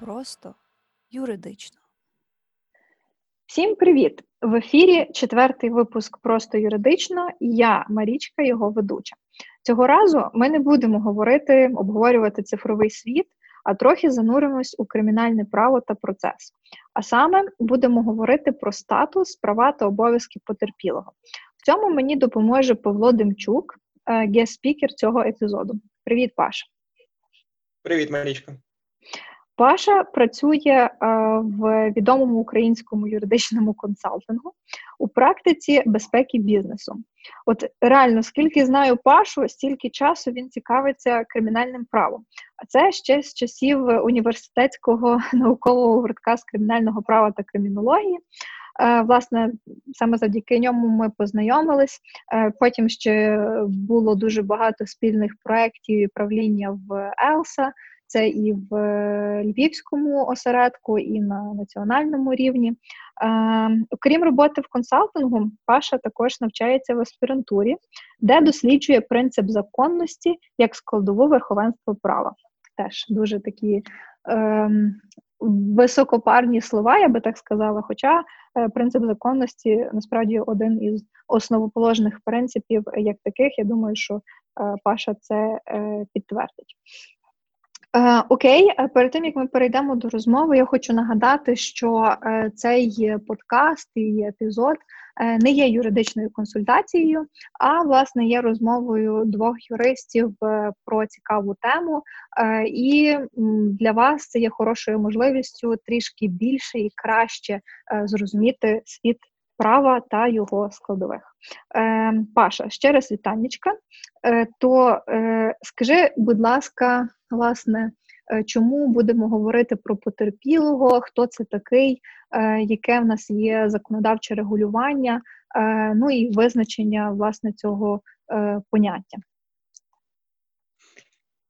просто юридично. Всім привіт! В ефірі четвертий випуск Просто юридично. і Я Марічка, його ведуча. Цього разу ми не будемо говорити, обговорювати цифровий світ, а трохи зануримось у кримінальне право та процес. А саме будемо говорити про статус, права та обов'язки потерпілого. В цьому мені допоможе Павло Демчук, е, гест-спікер цього епізоду. Привіт, Паша. Привіт, Марічка. Паша працює е, в відомому українському юридичному консалтингу у практиці безпеки бізнесу. От реально, скільки знаю Пашу, стільки часу він цікавиться кримінальним правом. А це ще з часів університетського наукового гуртка з кримінального права та кримінології. Е, власне, саме завдяки ньому ми познайомились. Е, потім ще було дуже багато спільних проєктів і правління в Елса. Це і в е, Львівському осередку, і на національному рівні. Окрім роботи в консалтингу, Паша також навчається в аспірантурі, де досліджує принцип законності як складову верховенства права. Теж дуже такі е, високопарні слова, я би так сказала. Хоча е, принцип законності насправді один із основоположних принципів, як таких, я думаю, що е, Паша це підтвердить. Е, окей, е, перед тим як ми перейдемо до розмови, я хочу нагадати, що е, цей подкаст і епізод не є юридичною консультацією, а власне є розмовою двох юристів про цікаву тему. І для вас це є хорошою можливістю трішки більше і краще зрозуміти світ права та його складових. Паша, ще раз вітаннячка. То скажи, будь ласка власне, е, чому будемо говорити про потерпілого, хто це такий, е, яке в нас є законодавче регулювання, е, ну і визначення власне цього поняття.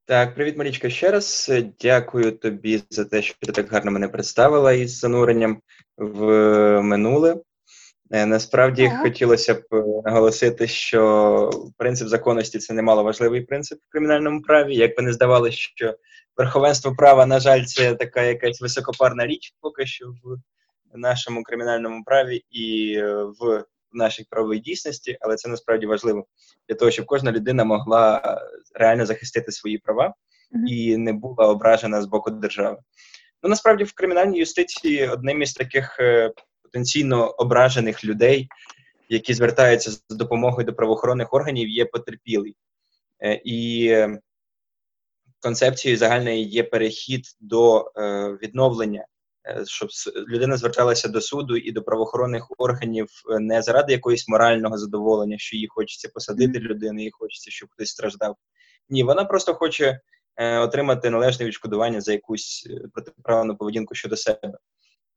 Так, привіт, Марічка. Ще раз дякую тобі за те, що ти так гарно мене представила із зануренням в минуле. Е, насправді ага. хотілося б е, наголосити, що принцип законності це немало важливий принцип в кримінальному праві. Як би не здавалося, що верховенство права, на жаль, це така якась високопарна річ, поки що в нашому кримінальному праві і е, в нашій правовій дійсності, але це насправді важливо для того, щоб кожна людина могла реально захистити свої права і не була ображена з боку держави. Ну насправді в кримінальній юстиції одним із таких потенційно ображених людей, які звертаються з допомогою до правоохоронних органів, є потерпілий. Е, і концепцією загальної є перехід до е, відновлення, е, щоб людина зверталася до суду і до правоохоронних органів не заради якоїсь морального задоволення, що їй хочеться посадити людину, і хочеться, щоб хтось страждав. Ні, вона просто хоче отримати належне відшкодування за якусь протиправну поведінку щодо себе.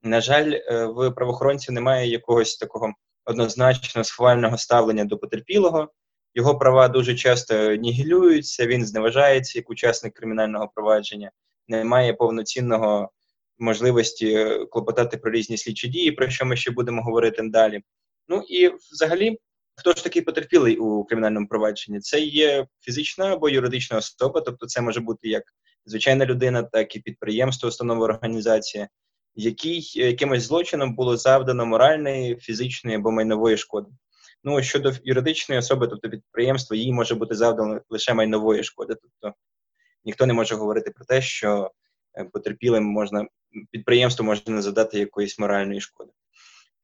На жаль, е, в правоохоронців немає якогось такого однозначно схвального ставлення до потерпілого. Його права дуже часто нігілюються, він зневажається як учасник кримінального провадження, немає повноцінного можливості е, клопотати про різні слідчі дії, про що ми ще будемо говорити далі. Ну і взагалі, хто ж такий потерпілий у кримінальному провадженні? Це є фізична або юридична особа, тобто це може бути як звичайна людина, так і підприємство, установа організація який е, якимось злочином було завдано моральної, фізичної або майнової шкоди. Ну щодо юридичної особи, тобто підприємства, їй може бути завдано лише майнової шкоди. Тобто ніхто не може говорити про те, що е, потерпілим можна підприємству можна задати якоїсь моральної шкоди.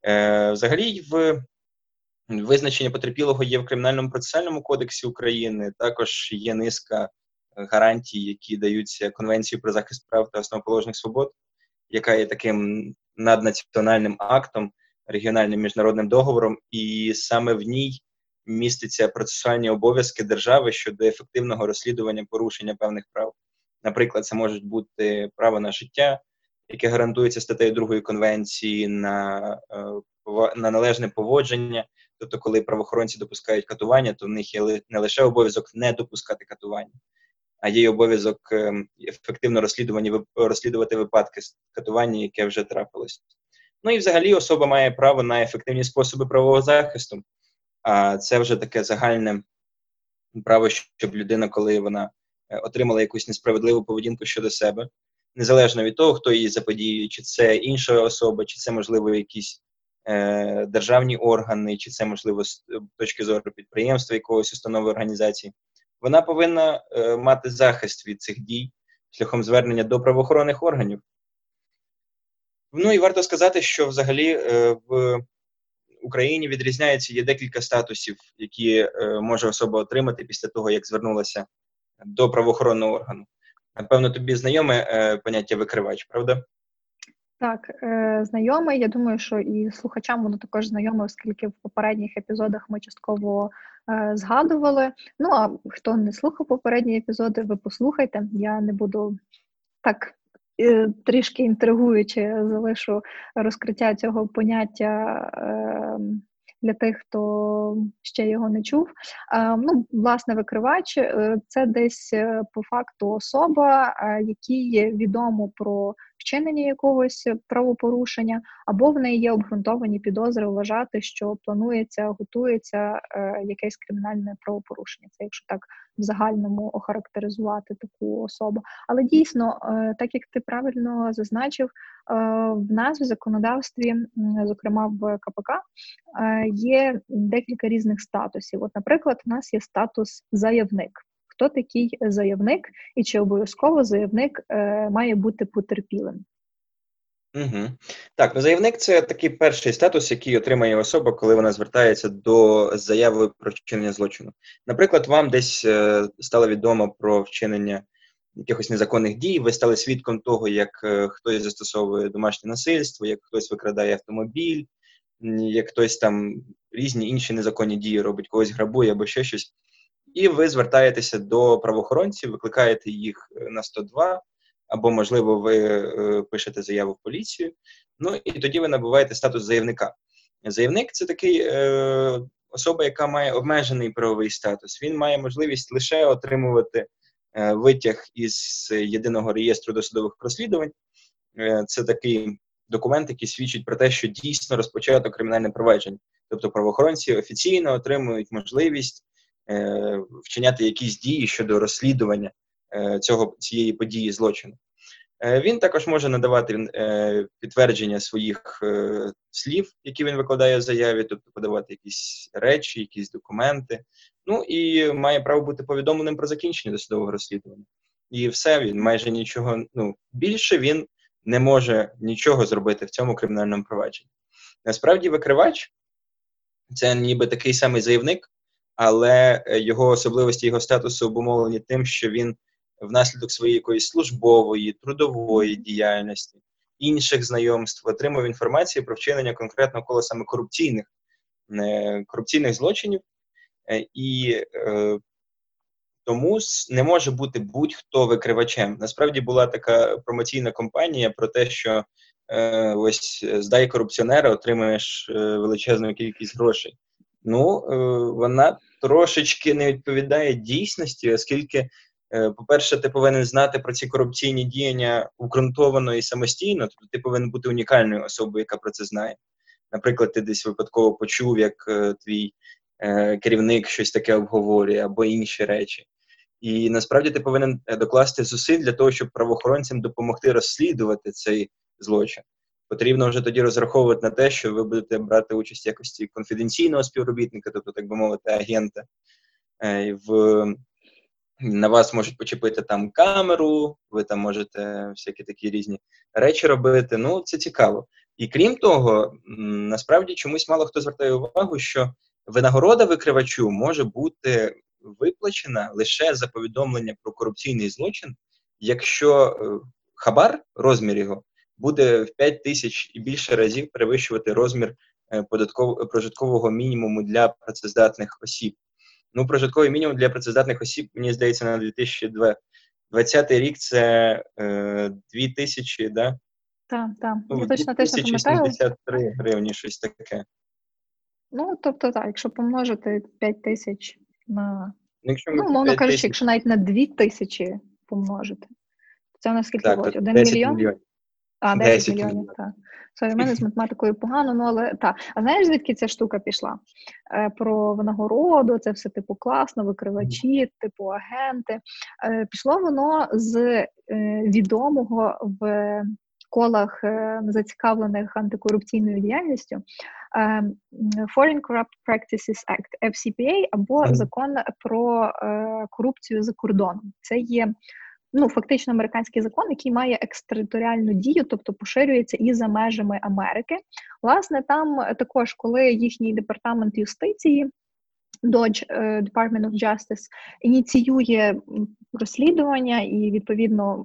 Е, Взагалі, в визначення потерпілого є в Кримінальному процесуальному кодексі України. Також є низка гарантій, які даються Конвенцією про захист прав та основоположних свобод яка є таким наднаціональним актом, регіональним міжнародним договором, і саме в ній містяться процесуальні обов'язки держави щодо ефективного розслідування порушення певних прав. Наприклад, це можуть бути право на життя, яке гарантується статтею 2 конвенції на е, на належне поводження. Тобто, коли правоохоронці допускають катування, то в них є не лише обов'язок не допускати катування, а є обов'язок ем, ефективно розслідування розслідувати випадки катування, яке вже трапилось. Ну і взагалі особа має право на ефективні способи правового захисту. А це вже таке загальне право, щоб людина, коли вона е, отримала якусь несправедливу поведінку щодо себе, незалежно від того, хто її заподіює, чи це інша особа, чи це, можливо, якісь е, державні органи, чи це, можливо, з точки зору підприємства, якогось установи організації, вона повинна е, мати захист від цих дій шляхом звернення до правоохоронних органів. Ну і варто сказати, що взагалі е, в Україні відрізняється є декілька статусів, які е, може особа отримати після того, як звернулася до правоохоронного органу. Напевно, тобі знайоме е, поняття викривач, правда? Так, е, знайомий. Я думаю, що і слухачам воно також знайоме, оскільки в попередніх епізодах ми частково згадували. Ну а хто не слухав попередні епізоди, ви послухайте. Я не буду так е, трішки інтригуючи, залишу розкриття цього поняття. Е, для тих, хто ще його не чув. Ну, власне, викривач е, це десь е, по факту особа, якій відомо про вчинення якогось правопорушення, або в неї є обґрунтовані підозри вважати, що планується, готується е, якесь кримінальне правопорушення. Це якщо так в загальному охарактеризувати таку особу. Але дійсно, так як ти правильно зазначив, в нас в законодавстві, зокрема в КПК, є декілька різних статусів. От, наприклад, у нас є статус заявник. Хто такий заявник, і чи обов'язково заявник е, має бути потерпілим? Угу. Так, ну заявник це такий перший статус, який отримає особа, коли вона звертається до заяви про вчинення злочину. Наприклад, вам десь е, стало відомо про вчинення якихось незаконних дій, ви стали свідком того, як е, хтось застосовує домашнє насильство, як хтось викрадає автомобіль, як хтось там різні інші незаконні дії робить, когось грабує або ще щось. І ви звертаєтеся до правоохоронців, викликаєте їх е, на 102, або, можливо, ви е, пишете заяву в поліцію. Ну і тоді ви набуваєте статус заявника. Заявник це такий е, особа, яка має обмежений правовий статус. Він має можливість лише отримувати е, витяг із єдиного реєстру досудових розслідувань. Е, це такий документ, який свідчить про те, що дійсно розпочато кримінальне провадження. Тобто правоохоронці офіційно отримують можливість е, вчиняти якісь дії щодо розслідування е, цього цієї події злочину. Е, він також може надавати е, підтвердження своїх е, слів, які він викладає в заяві, тобто подавати якісь речі, якісь документи. Ну і має право бути повідомленим про закінчення досудового розслідування. І все він майже нічого. Ну більше він не може нічого зробити в цьому кримінальному провадженні. Насправді, викривач це ніби такий самий заявник, але е, його особливості, його статусу обумовлені тим, що він внаслідок своєї якоїсь службової, трудової діяльності, інших знайомств отримав інформацію про вчинення конкретно коло саме корупційних е, корупційних злочинів. Е, і тому не може бути будь-хто викривачем. Насправді була така промоційна кампанія про те, що ось здай корупціонера, отримаєш величезну кількість грошей. Ну, е, вона трошечки не відповідає дійсності, оскільки, е, по-перше, ти повинен знати про ці корупційні діяння укрунтовано і самостійно, тобто ти повинен бути унікальною особою, яка про це знає. Наприклад, ти десь випадково почув, як е, твій керівник щось таке обговорює, або інші речі. І насправді ти повинен докласти зусиль для того, щоб правоохоронцям допомогти розслідувати цей злочин. Потрібно вже тоді розраховувати на те, що ви будете брати участь в якості конфіденційного співробітника, тобто, так би мовити, агента. Е, в на вас можуть почепити там камеру, ви там можете всякі такі різні речі робити. Ну, це цікаво. І крім того, насправді чомусь мало хто звертає увагу, що винагорода викривачу може бути виплачена лише за повідомлення про корупційний злочин, якщо е, хабар, розмір його, буде в 5 тисяч і більше разів перевищувати розмір е, податкового прожиткового мінімуму для працездатних осіб. Ну, прожитковий мінімум для працездатних осіб, мені здається, на 2020 рік це е, 2 тисячі, да? Так, так. Ну, Я точно теж не пам'ятаю. гривні, щось таке. Ну, тобто, так, якщо помножити 5 тисяч на. Ну, якщо ну, умовно кажучи, якщо навіть на 2 тисячі помножити, це у нас скільки так, виходить? 1 10 мільйон? мільйонів. А, 10, 10 мільйонів, так. Sorry, в мене з математикою погано, ну але так. А знаєш, звідки ця штука пішла? Е, Про винагороду, це все типу класно, викривачі, типу агенти. Е, Пішло воно з е, відомого в колах е, зацікавлених антикорупційною діяльністю е, Foreign Corrupt Practices Act, FCPA, або закон про е, корупцію за кордоном. Це є ну, фактично американський закон, який має екстериторіальну дію, тобто поширюється і за межами Америки. Власне, там також, коли їхній департамент юстиції. Dodge е, Department of Justice ініціює розслідування і відповідно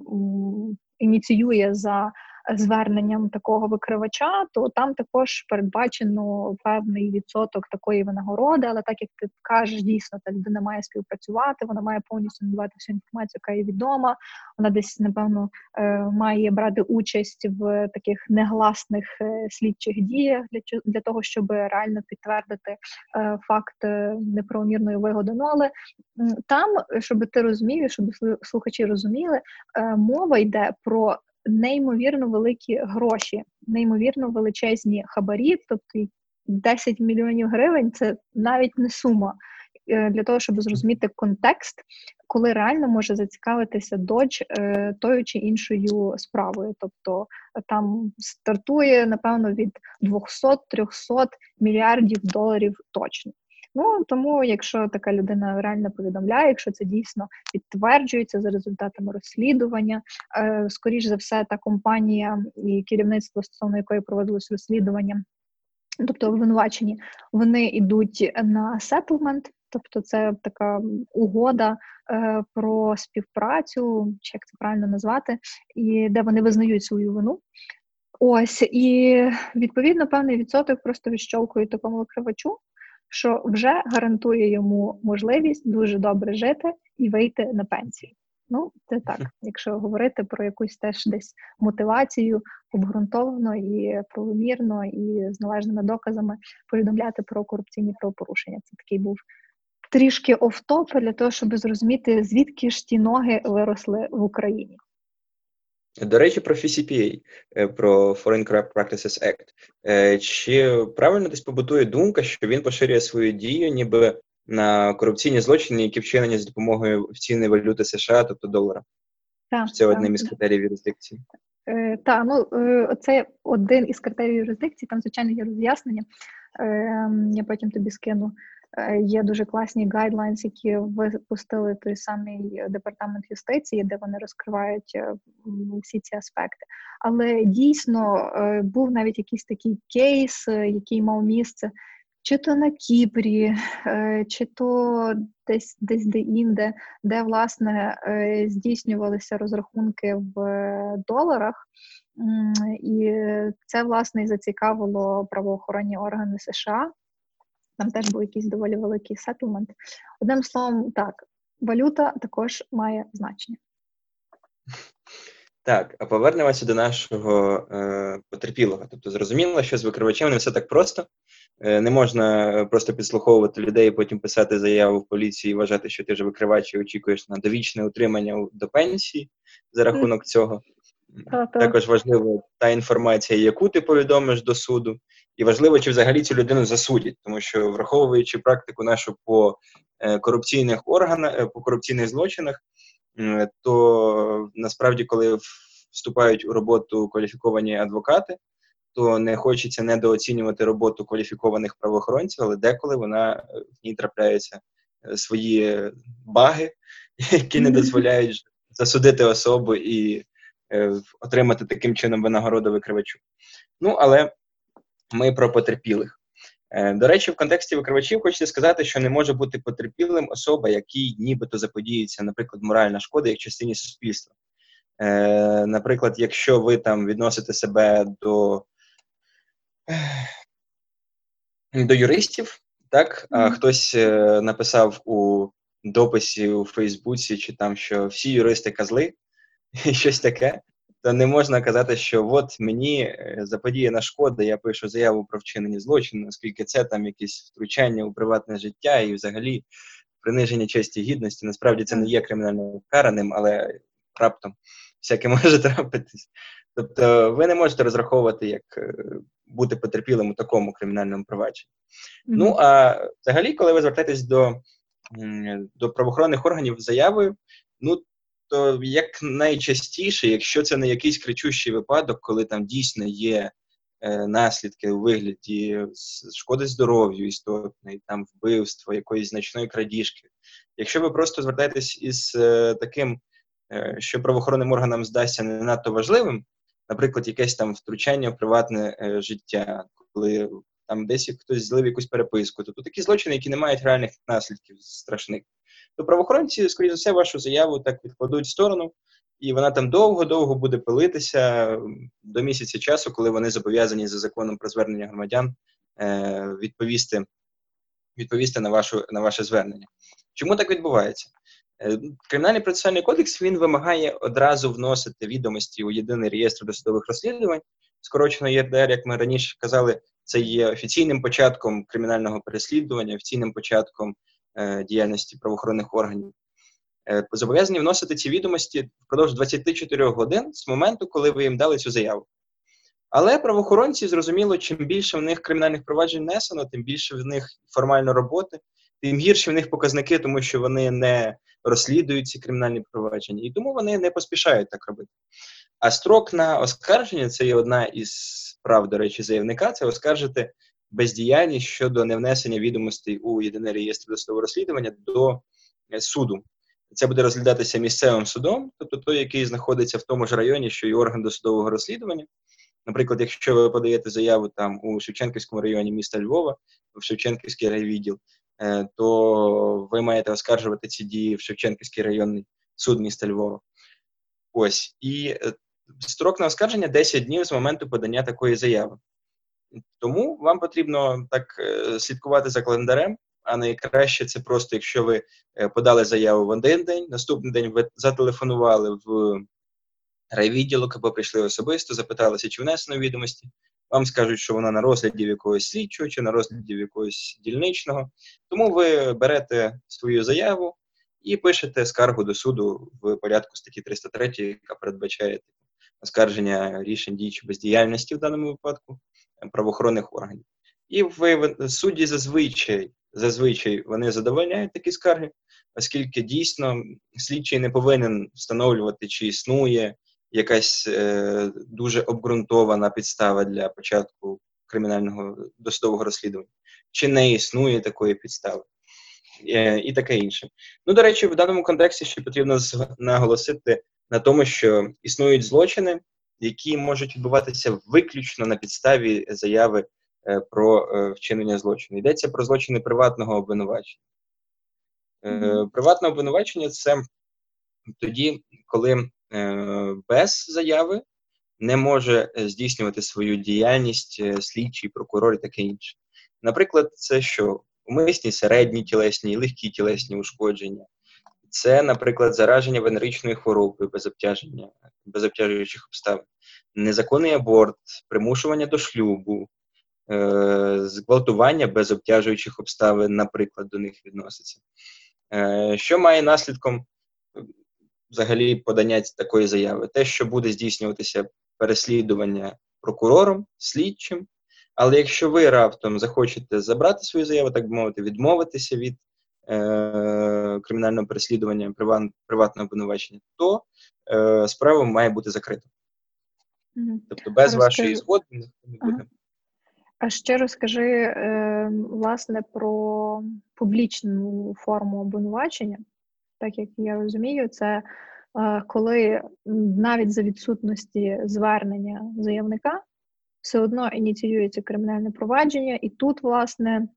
ініціює за зверненням такого викривача, то там також передбачено певний відсоток такої винагороди. Але так як ти кажеш, дійсно та людина має співпрацювати, вона має повністю надавати всю інформацію, яка є відома. Вона десь напевно е, має брати участь в таких негласних е, слідчих діях для для того, щоб реально підтвердити е, факт неправомірної вигоди. Ну але там, щоб ти розумів, щоб слухачі розуміли, мова йде про неймовірно великі гроші, неймовірно величезні хабарі, тобто 10 мільйонів гривень це навіть не сума. Е, Для того, щоб зрозуміти контекст, коли реально може зацікавитися додж е, тою чи іншою справою. Тобто е, там стартує, напевно, від 200-300 мільярдів доларів точно. Ну тому, якщо така людина реально повідомляє, якщо це дійсно підтверджується за результатами розслідування, е, скоріш за все, та компанія і керівництво, стосовно якої проводилось розслідування, тобто обвинувачені, вони йдуть на сетлмент, тобто це така угода е, про співпрацю, чи як це правильно назвати, і де вони визнають свою вину. Ось і відповідно певний відсоток просто відщолкує такому викривачу, що вже гарантує йому можливість дуже добре жити і вийти на пенсію. Ну, це так, якщо говорити про якусь теж десь мотивацію обґрунтовано і правомірно, і з належними доказами повідомляти про корупційні правопорушення. Це такий був трішки офтоп для того, щоб зрозуміти, звідки ж ті ноги виросли в Україні. До речі, про FCPA, е, про Foreign Corrupt Practices Act. Е, Чи правильно десь побутує думка, що він поширює свою дію, ніби на корупційні злочини, які вчинені з допомогою офіційної валюти США, тобто долара? Так, Це так. одним із критеріїв юрисдикції. Е, та, ну е, це один із критеріїв юрисдикції, там, звичайно, є роз'яснення. Е, я потім тобі скину. Е, Є дуже класні гайдлайнс, які випустили той самий департамент юстиції, де вони розкривають е, всі ці аспекти. Але дійсно е, був навіть якийсь такий кейс, який мав місце. Чи то на Кіпрі, чи то десь десь де-інде, де власне здійснювалися розрахунки в доларах, і це власне зацікавило правоохоронні органи США. Там теж був якийсь доволі великий сетлмент. Одним словом, так, валюта також має значення. Так, а повернемося до нашого е, потерпілого. Тобто, зрозуміло, що з викривачем не все так просто. Е, не можна просто підслуховувати людей, потім писати заяву в поліції і вважати, що ти вже викривач і очікуєш на довічне утримання до пенсії за рахунок цього. Також важлива та інформація, яку ти повідомиш до суду, і важливо, чи взагалі цю людину засудять, тому що враховуючи практику нашу по е, корупційних органах, е, по корупційних злочинах, то насправді, коли вступають у роботу кваліфіковані адвокати, то не хочеться недооцінювати роботу кваліфікованих правоохоронців, але деколи вона е, в ній трапляються свої баги, які не дозволяють засудити особу і отримати таким чином винагороду викривачу. Ну, але ми про потерпілих. Е, До речі, в контексті викривачів хочеться сказати, що не може бути потерпілим особа, якій нібито заподіється, наприклад, моральна шкода як частині суспільства. Е, Наприклад, якщо ви там відносите себе до, до юристів, так, а хтось е, написав у дописі у Фейсбуці, чи там, що всі юристи козли, і щось таке, то не можна казати, що от мені е, заподіяна шкода, я пишу заяву про вчинення злочину, оскільки це там якісь втручання у приватне життя і взагалі приниження честі і гідності. Насправді це не є кримінально караним, але раптом всяке може трапитись. Тобто ви не можете розраховувати, як е, бути потерпілим у такому кримінальному провадженні. Ну а взагалі, коли ви звертаєтесь до, до правоохоронних органів з заявою, ну то як найчастіше, якщо це не якийсь кричущий випадок, коли там дійсно є е, наслідки у вигляді шкоди здоров'ю істотної, там вбивство, якоїсь значної крадіжки. Якщо ви просто звертаєтесь із е, таким, е, що правоохоронним органам здасться не надто важливим, наприклад, якесь там втручання в приватне е, життя, коли там десь хтось злив якусь переписку, тобто такі злочини, які не мають реальних наслідків страшних, то правоохоронці, скоріш за все, вашу заяву так відкладуть в сторону, і вона там довго-довго буде пилитися до місяця часу, коли вони зобов'язані за законом про звернення громадян е, відповісти, відповісти на, вашу, на ваше звернення. Чому так відбувається? Е, Кримінальний процесуальний кодекс він вимагає одразу вносити відомості у єдиний реєстр досудових розслідувань. Скорочено ЄРДР, як ми раніше казали, це є офіційним початком кримінального переслідування, офіційним початком діяльності правоохоронних органів. Е, зобов'язані вносити ці відомості впродовж 24 годин з моменту, коли ви їм дали цю заяву. Але правоохоронці зрозуміло, чим більше в них кримінальних проваджень несено, тим більше в них формально роботи, тим гірші в них показники, тому що вони не розслідують ці кримінальні провадження, і тому вони не поспішають так робити. А строк на оскарження це є одна із прав, до речі, заявника це оскаржити бездіяльність щодо невнесення відомостей у єдиний реєстр досудового розслідування до е, суду. Це буде розглядатися місцевим судом, тобто той, який знаходиться в тому ж районі, що і орган досудового розслідування. Наприклад, якщо ви подаєте заяву там у Шевченківському районі міста Львова, в Шевченківський райвідділ, е, то ви маєте оскаржувати ці дії в Шевченківський районний суд міста Львова. Ось і е, строк на оскарження 10 днів з моменту подання такої заяви. Тому вам потрібно так е, слідкувати за календарем. А найкраще це просто, якщо ви е, подали заяву в один день, наступний день ви зателефонували в райвідділок або прийшли особисто, запиталися, чи внесено відомості. Вам скажуть, що вона на розгляді в якогось слідчого чи на розгляді в якогось дільничного. Тому ви берете свою заяву і пишете скаргу до суду в порядку статті 303, яка передбачає типу, оскарження рішень дій чи бездіяльності в даному випадку правоохоронних органів. І ви судді зазвичай зазвичай вони задовольняють такі скарги, оскільки дійсно слідчий не повинен встановлювати, чи існує якась е, дуже обґрунтована підстава для початку кримінального досудового розслідування, чи не існує такої підстави, е, і таке інше. Ну, до речі, в даному контексті ще потрібно наголосити на тому, що існують злочини, які можуть відбуватися виключно на підставі заяви е, про е, вчинення злочину. Йдеться про злочини приватного обвинувачення. Е, приватне обвинувачення це тоді, коли без заяви не може здійснювати свою діяльність слідчий, прокурор і таке інше. Наприклад, це що умисні середні тілесні легкі тілесні ушкодження. Це, наприклад, зараження венеричною хворобою без обтяження, без обтяжуючих обставин, незаконний аборт, примушування до шлюбу, е, зґвалтування без обтяжуючих обставин, наприклад, до них відноситься. Е, що має наслідком взагалі подання такої заяви? Те, що буде здійснюватися переслідування прокурором, слідчим, але якщо ви раптом захочете забрати свою заяву, так би мовити, відмовитися від е, кримінального переслідування приват, приватного обвинувачення, то е, справа має бути закрита. Тобто без Розкажи- вашої згоди не буде. Ага. А ще розкажи е, власне про публічну форму обвинувачення, так як я розумію, це е, коли навіть за відсутності звернення заявника все одно ініціюється кримінальне провадження, і тут, власне,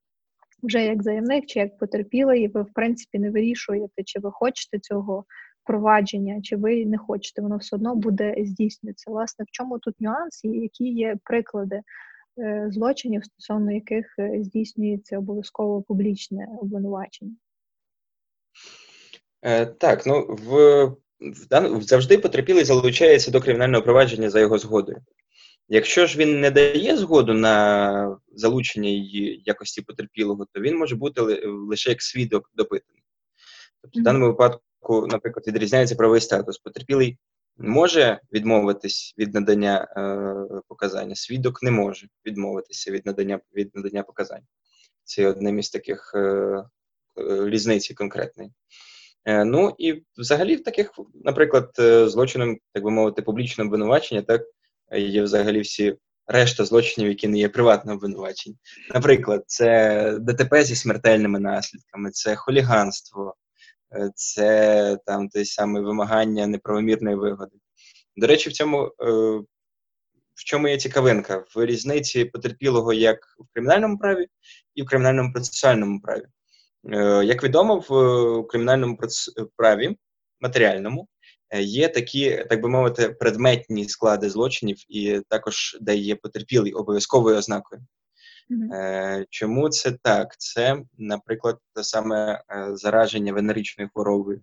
вже як заявник чи як потерпілий, ви в принципі не вирішуєте, чи ви хочете цього провадження, чи ви не хочете, воно все одно буде здійснюватися. Власне, в чому тут нюанс і які є приклади е, злочинів, стосовно яких е, здійснюється обов'язково публічне обвинувачення? Е, так, ну в дан... завжди потерпілий залучається до кримінального провадження за його згодою. Якщо ж він не дає згоду на залучення її якості потерпілого, то він може бути лише як свідок допитаний. Тобто, в даному випадку, наприклад, відрізняється правовий статус. Потерпілий може відмовитись від надання е, показання, свідок не може відмовитися від надання від надання показань. Це одним із таких е, різниці конкретної. Е, ну і взагалі в таких, наприклад, е, злочином, так би мовити, публічного обвинувачення, так є взагалі всі решта злочинів, які не є приватним обвинуваченням. Наприклад, це ДТП зі смертельними наслідками, це хуліганство, е, це там те саме вимагання неправомірної вигоди. До речі, в цьому е, в чому є цікавинка? В різниці потерпілого як в кримінальному праві і в кримінальному процесуальному праві. Е, як відомо, в кримінальному праві матеріальному є такі, так би мовити, предметні склади злочинів, і також де є потерпілий обов'язковою ознакою. Mm-hmm. Чому це так? Це, наприклад, те саме зараження венеричною хворобою,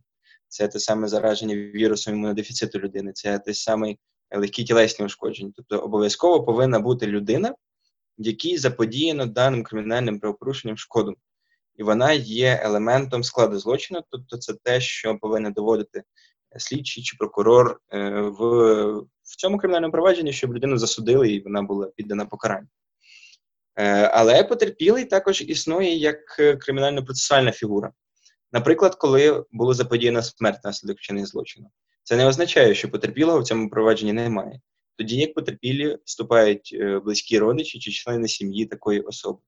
це те саме зараження вірусом імунодефіциту людини, це те саме легкі тілесні ушкодження. Тобто обов'язково повинна бути людина, якій заподіяно даним кримінальним правопорушенням шкоду. І вона є елементом складу злочину, тобто це те, що повинен доводити слідчий чи прокурор е, в в цьому кримінальному провадженні, щоб людину засудили і вона була піддана покаранню. Е, але потерпілий також існує як кримінально-процесуальна фігура. Наприклад, коли було заподіяно смерть наслідок вчинення злочину. Це не означає, що потерпілого в цьому провадженні немає. Тоді як потерпілі вступають е, близькі родичі чи члени сім'ї такої особи.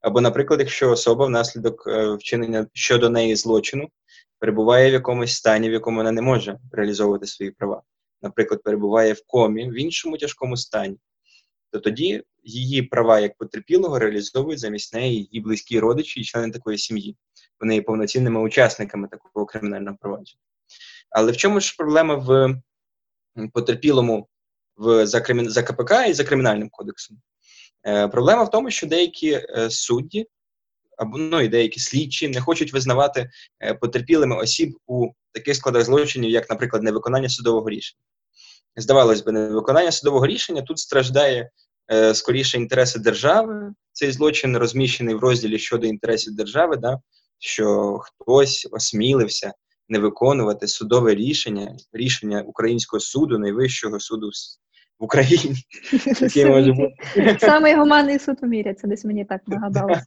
Або, наприклад, якщо особа внаслідок вчинення щодо неї злочину перебуває в якомусь стані, в якому вона не може реалізовувати свої права. Наприклад, перебуває в комі в іншому тяжкому стані, то тоді її права як потерпілого реалізовують замість неї її близькі родичі і члени такої сім'ї. Вони є повноцінними учасниками такого кримінального провадження. Але в чому ж проблема в потерпілому в за, за КПК і за кримінальним кодексом? Е, Проблема в тому, що деякі е, судді або ну і деякі слідчі не хочуть визнавати е, потерпілими осіб у таких складах злочинів, як, наприклад, невиконання судового рішення. Здавалось би, невиконання судового рішення тут страждає е, скоріше інтереси держави. Цей злочин розміщений в розділі щодо інтересів держави, да, що хтось осмілився не виконувати судове рішення, рішення українського суду, найвищого суду в Україні. Самий гуманний суд у мірі, це десь мені так нагадалося.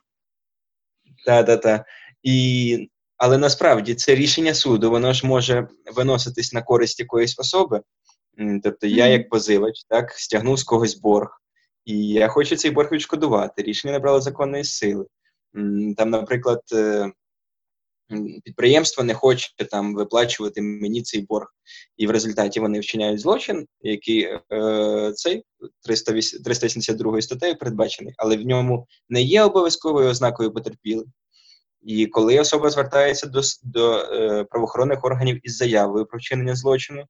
Так, так, так. І... Але насправді це рішення суду, воно ж може виноситись на користь якоїсь особи. Тобто я, як позивач, так, стягнув з когось борг, і я хочу цей борг відшкодувати. Рішення набрало законної сили. Там, наприклад, е, підприємство не хоче там виплачувати мені цей борг, і в результаті вони вчиняють злочин, який е, цей 382 статтею передбачений, але в ньому не є обов'язковою ознакою потерпілих. І коли особа звертається до до е, правоохоронних органів із заявою про вчинення злочину,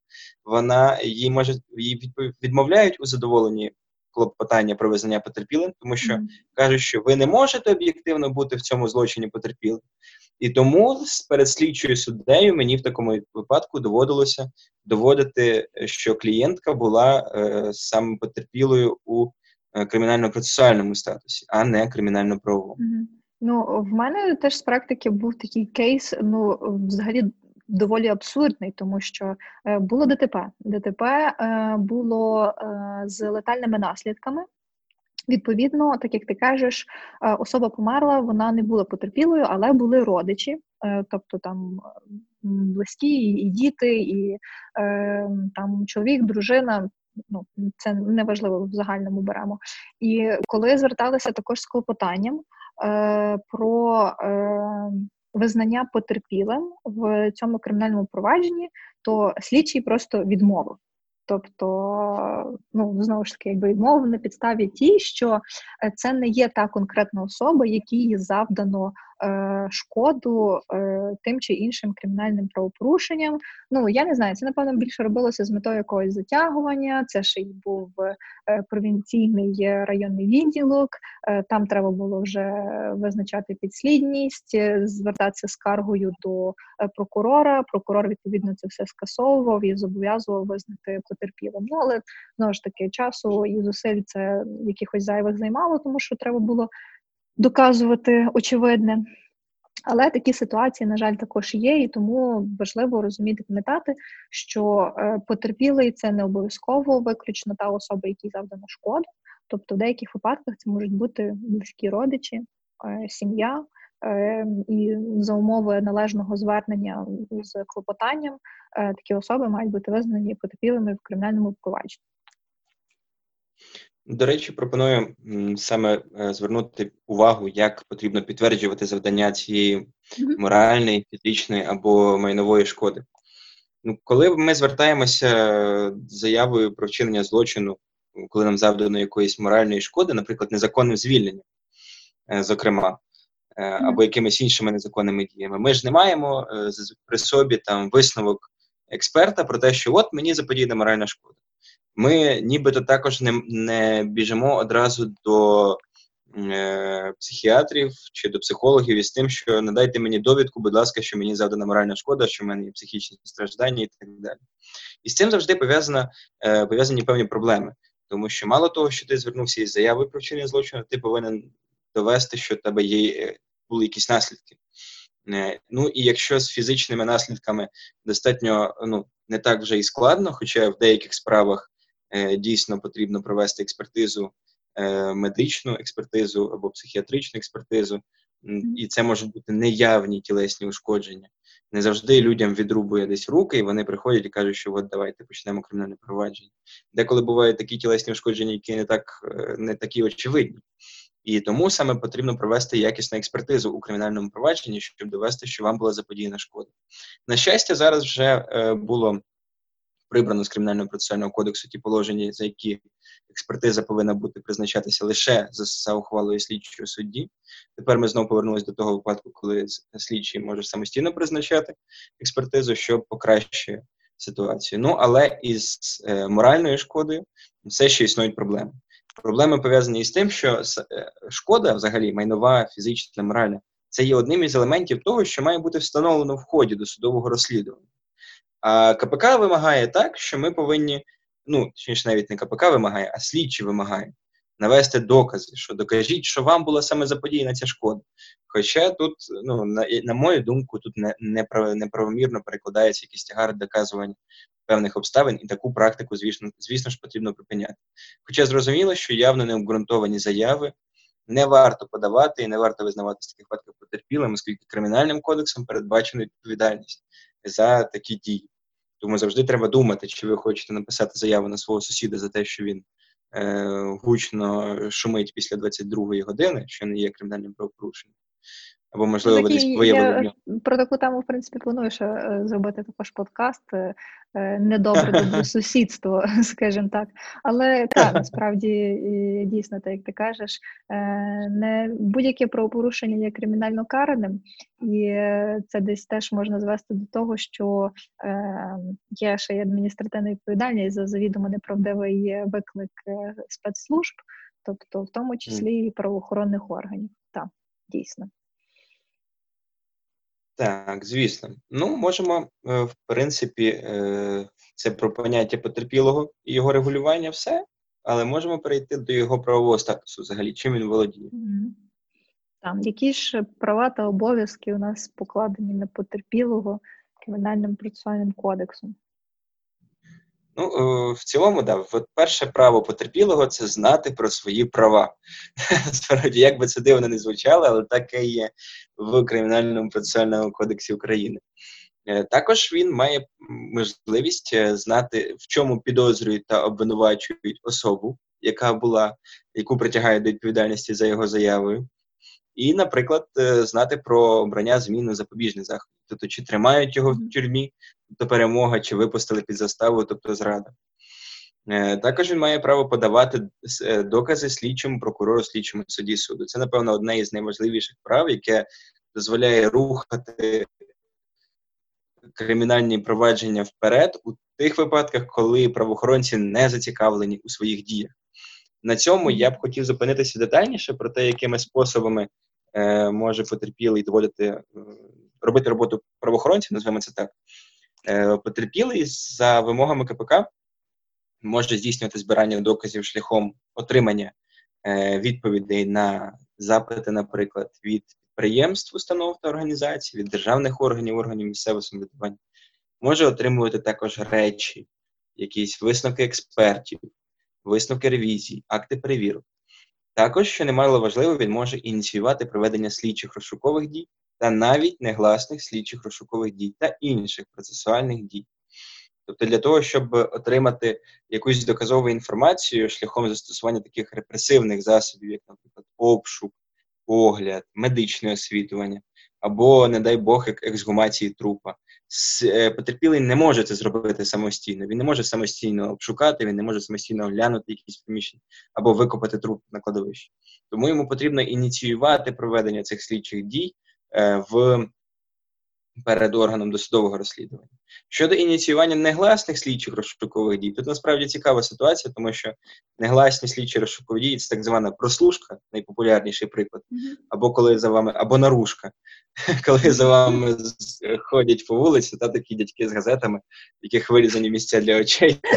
вона їй може їй відмовляють у задоволенні клопотання про визнання потерпілим, тому що mm-hmm. кажуть, що ви не можете об'єктивно бути в цьому злочині потерпілим. І тому перед слідчою суддею мені в такому випадку доводилося доводити, що клієнтка була е, саме потерпілою у е, кримінально-процесуальному статусі, а не кримінально-правовому. Mm-hmm. Ну, в мене теж з практики був такий кейс, ну, взагалі доволі абсурдний, тому що е, було ДТП. ДТП е, було з летальними наслідками. Відповідно, так як ти кажеш, е, особа померла, вона не була потерпілою, але були родичі, е, тобто там близькі, і діти, і е, там чоловік, дружина. Ну, це неважливо в загальному беремо. І коли зверталися також з клопотанням про визнання потерпілим в цьому кримінальному провадженні, то слідчий просто відмовив. Тобто, ну знову ж таки, якби відмовив на підставі ті, що е, це не є та конкретна особа, якій завдано шкоду е, тим чи іншим кримінальним правопорушенням. Ну я не знаю, це напевно більше робилося з метою якогось затягування. Це ще й був е, провінційний районний відділок. Там треба було вже визначати підслідність, звертатися скаргою до прокурора. Прокурор відповідно це все скасовував і зобов'язував визнати потерпілим. Ну але знову ж таки часу і зусиль це якихось зайвих займало, тому що треба було доказувати очевидне. Але такі ситуації, на жаль, також є, і тому важливо розуміти, пам'ятати, що е, потерпілий це не обов'язково виключно та особа, якій завдано шкоду. Тобто, в деяких випадках це можуть бути близькі родичі, е, сім'я, е, і за умови належного звернення з клопотанням такі особи мають бути визнані потерпілими в кримінальному провадженні. До речі, пропоную саме е, звернути увагу, як потрібно підтверджувати завдання цієї моральної, фізичної або майнової шкоди. Ну, Коли ми звертаємося з заявою про вчинення злочину, коли нам завдано якоїсь моральної шкоди, наприклад, незаконним звільненням, е, зокрема, е, або якимись іншими незаконними діями, ми ж не маємо при собі там висновок експерта про те, що от мені заподіяна моральна шкода ми нібито також не не біжимо одразу до е, психіатрів чи до психологів із тим, що надайте мені довідку, будь ласка, що мені завдана моральна шкода, що в мене є психічні страждання і так далі. І з цим завжди пов'язано, е, пов'язані певні проблеми. Тому що мало того, що ти звернувся із заявою про вчинення злочину, ти повинен довести, що в тебе є е, були якісь наслідки. Ну і якщо з фізичними наслідками достатньо ну, не так вже і складно, хоча в деяких справах дійсно потрібно провести експертизу, е, медичну експертизу або психіатричну експертизу, і це можуть бути неявні тілесні ушкодження. Не завжди людям відрубує десь руки, і вони приходять і кажуть, що от давайте почнемо кримінальне провадження. Деколи бувають такі тілесні ушкодження, які не так е, не такі очевидні. І тому саме потрібно провести якісну експертизу у кримінальному провадженні, щоб довести, що вам була заподіяна шкода. На щастя, зараз вже е, було прибрано з кримінального процесуального кодексу ті положення, за які експертиза повинна бути призначатися лише за, ухвалою слідчого судді. Тепер ми знову повернулися до того випадку, коли слідчий може самостійно призначати експертизу, що покращує ситуацію. Ну але із е, моральною шкодою все ще існують проблеми. Проблеми пов'язані із тим, що е, шкода, взагалі, майнова, фізична, моральна, це є одним із елементів того, що має бути встановлено в ході до судового розслідування. А КПК вимагає так, що ми повинні, ну точніше, навіть не КПК вимагає, а слідчі вимагає навести докази, що докажіть, що вам була саме заподіяна ця шкода. Хоча тут, ну на, на мою думку, тут не, не неправомірно перекладається якийсь тягар доказування певних обставин, і таку практику, звісно, звісно ж, потрібно припиняти. Хоча зрозуміло, що явно необґрунтовані заяви. Не варто подавати і не варто визнавати з таких випадків потерпілим, оскільки кримінальним кодексом передбачена відповідальність за такі дії. Тому завжди треба думати, чи ви хочете написати заяву на свого сусіда за те, що він е, гучно шумить після 22-ї години, що не є кримінальним правопорушенням, або можливо ви десь виявили. Я про таку тему, в принципі, планую ще е, зробити також подкаст е, е, недобре добре сусідство, скажімо так. Але так, насправді дійсно, так як ти кажеш, не будь-яке правопорушення є кримінально караним, і це десь теж можна звести до того, що є ще й адміністративна відповідальність за завідомо неправдивий виклик спецслужб, тобто в тому числі і правоохоронних органів. Так, дійсно. Так, звісно. Ну, можемо, е, в принципі, е, це про поняття потерпілого і його регулювання все, але можемо перейти до його правового статусу взагалі, чим він володіє. Там, які ж права та обов'язки у нас покладені на потерпілого кримінальним процесуальним кодексом? Ну, е, в цілому, да, перше право потерпілого це знати про свої права. Справді, як би це дивно не звучало, але таке є в Кримінальному процесуальному кодексі України. Е, також він має можливість е, знати, в чому підозрюють та обвинувачують особу, яка була, яку притягають до відповідальності за його заявою, і, наприклад, знати про обрання зміну запобіжних заходів. Тобто, чи тримають його в тюрмі, тобто перемога, чи випустили під заставу, тобто зрада. Е, також він має право подавати е, докази слідчому прокурору, слідчому суді суду. Це, напевно, одне із найважливіших прав, яке дозволяє рухати кримінальні провадження вперед у тих випадках, коли правоохоронці не зацікавлені у своїх діях. На цьому я б хотів зупинитися детальніше про те, якими способами е, може потерпілий доводити, е, робити роботу правоохоронців, називаємо це так. Е, Потерпілий за вимогами КПК може здійснювати збирання доказів шляхом отримання е, відповідей на запити, наприклад, від підприємств, установ та організацій, від державних органів, органів місцевого самоврядування. Може отримувати також речі, якісь висновки експертів, висновки ревізій, акти перевірок. Також, що немало важливо, він може ініціювати проведення слідчих розшукових дій та навіть негласних слідчих розшукових дій та інших процесуальних дій. Тобто, для того, щоб отримати якусь доказову інформацію шляхом застосування таких репресивних засобів, як, наприклад, обшук, огляд, медичне освітування, або, не дай Бог, ексгумації трупа, е, потерпілий не може це зробити самостійно. Він не може самостійно обшукати, він не може самостійно оглянути якісь приміщення або викопати труп на кладовищі. Тому йому потрібно ініціювати проведення цих слідчих дій е, в перед органом досудового розслідування. Щодо ініціювання негласних слідчих розшукових дій, тут насправді цікава ситуація, тому що негласні слідчі розшукові дії це так звана прослушка, найпопулярніший приклад, або коли за вами, або наружка, коли за вами ходять по вулиці, та такі дядьки з газетами, яких вирізані місця для очей.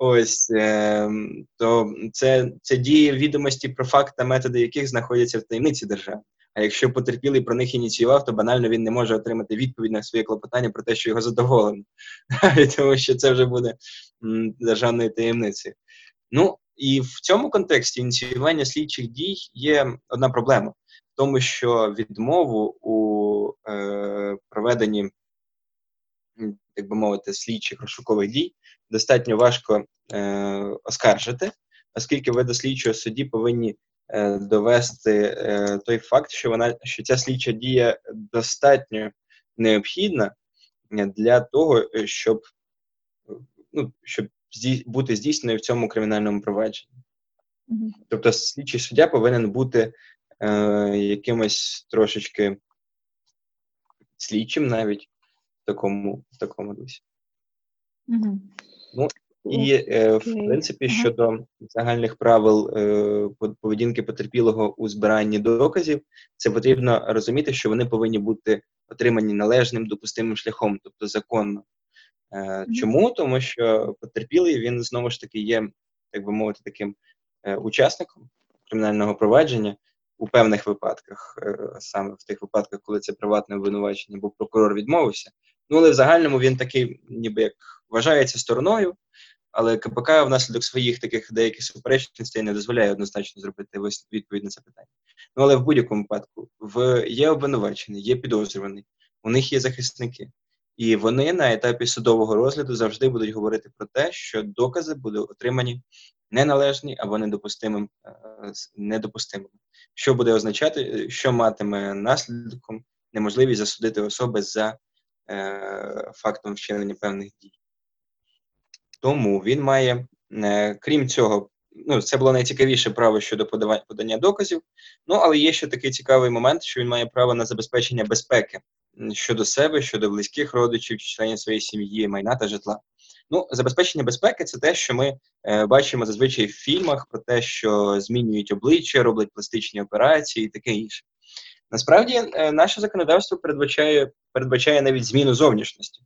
Ось е, то це це дії відомості про факт та методи, яких знаходяться в таємниці держави. А якщо потерпілий про них ініціював, то банально він не може отримати відповідь на своє клопотання про те, що його задоволено, тому що це вже буде державною таємницею. Ну і в цьому контексті ініціювання слідчих дій є одна проблема, в тому що відмову у е, проведенні, так би мовити, слідчих розшукових дій достатньо важко е, оскаржити, оскільки ви до слідчого судді повинні довести е, той факт, що вона що ця слідча дія достатньо необхідна для того, е, щоб ну, щоб бути здійсненою в цьому кримінальному провадженні. Mm-hmm. Тобто, слідчий суддя повинен бути е, якимось трошечки слідчим навіть в такому в такому дусі. Mm-hmm. Ну, і е, в принципі щодо загальних правил е, поведінки потерпілого у збиранні доказів, це потрібно розуміти, що вони повинні бути отримані належним допустимим шляхом, тобто законно. Е, чому? Тому що потерпілий він знову ж таки є, так би мовити, таким учасником кримінального провадження у певних випадках, саме в тих випадках, коли це приватне обвинувачення, бо прокурор відмовився. Ну але в загальному він такий, ніби як вважається стороною але КПК внаслідок своїх таких деяких суперечностей не дозволяє однозначно зробити відповідь на це питання. Ну але в будь-якому випадку в є обвинувачений, є підозрюваний, у них є захисники, і вони на етапі судового розгляду завжди будуть говорити про те, що докази будуть отримані неналежні або недопустимим е, недопустимими. Що буде означати, що матиме наслідком неможливість засудити особи за е, фактом вчинення певних дій. Тому він має, е, крім цього, ну це було найцікавіше право щодо подання доказів. Ну але є ще такий цікавий момент, що він має право на забезпечення безпеки щодо себе, щодо близьких родичів, членів своєї сім'ї, майна та житла. Ну, забезпечення безпеки це те, що ми е, бачимо зазвичай в фільмах про те, що змінюють обличчя, роблять пластичні операції і таке інше. Насправді, е, наше законодавство передбачає передбачає навіть зміну зовнішності.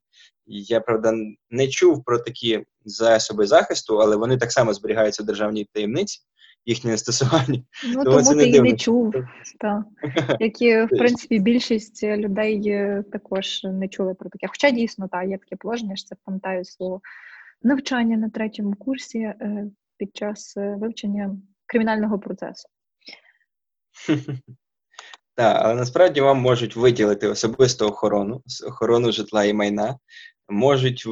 Я правда не чув про такі засоби захисту, але вони так само зберігаються в державній таємниці, їхнє застосування. Ну тому, тому ти і не чув, так. як і в принципі більшість людей е, також не чули про таке. Хоча дійсно так, є таке положення, що це пам'ятаю слово навчання на третьому курсі е, під час е, вивчення кримінального процесу. Так, але насправді вам можуть виділити особисту охорону, охорону житла і майна, можуть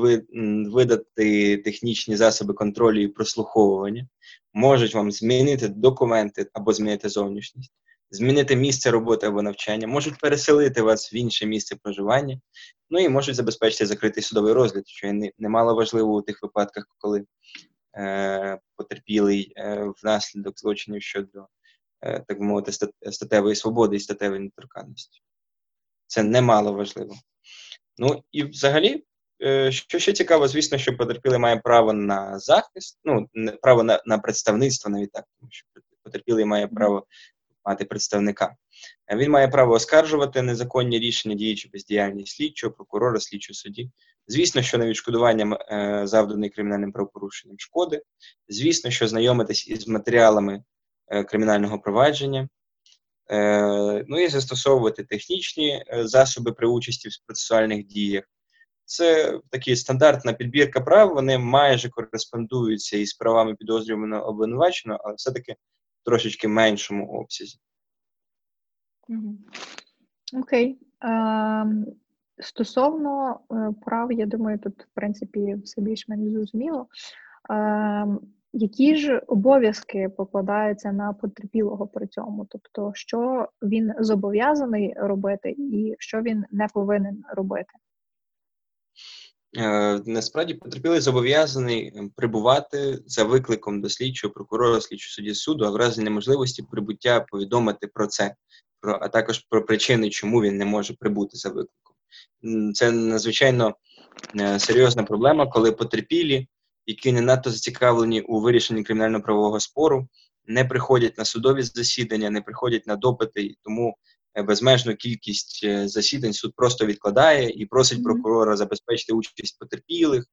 видати технічні засоби контролю і прослуховування, можуть вам змінити документи або змінити зовнішність, змінити місце роботи або навчання, можуть переселити вас в інше місце проживання, ну і можуть забезпечити закритий судовий розгляд, що є немало важливо у тих випадках, коли е, потерпілий е, внаслідок злочинів щодо, е, так мовити, статевої свободи і статевої недоторканності. Це немало важливо. Ну і взагалі, що ще цікаво, звісно, що потерпілий має право на захист, ну право на на представництво навіть так, тому що потерпілий має право мати представника. Він має право оскаржувати незаконні рішення дії чи бездіяльність слідчого, прокурора, слідчого судді. Звісно, що на відшкодуванням е, завданої кримінальним правопорушенням шкоди. Звісно, що знайомитись із матеріалами е, кримінального провадження. Е, ну і застосовувати технічні засоби при участі в процесуальних діях. Це такі стандартна підбірка прав, вони майже кореспондуються із правами підозрюваного обвинуваченого, але все-таки в трошечки меншому обсязі. Окей. Okay. Стосовно е, прав, я думаю, тут, в принципі, все більш-менш зрозуміло. Які ж обов'язки покладаються на потерпілого при цьому? Тобто, що він зобов'язаний робити, і що він не повинен робити? Е, насправді потерпілий зобов'язаний ем, прибувати за викликом до слідчого прокурора, слідчого судді суду, а в разі неможливості прибуття повідомити про це, про а також про причини, чому він не може прибути за викликом. Це надзвичайно е, серйозна проблема, коли потерпілі, які не надто зацікавлені у вирішенні кримінально-правового спору, не приходять на судові засідання, не приходять на допити, і тому е, безмежну кількість е, засідань суд просто відкладає і просить прокурора забезпечити участь потерпілих,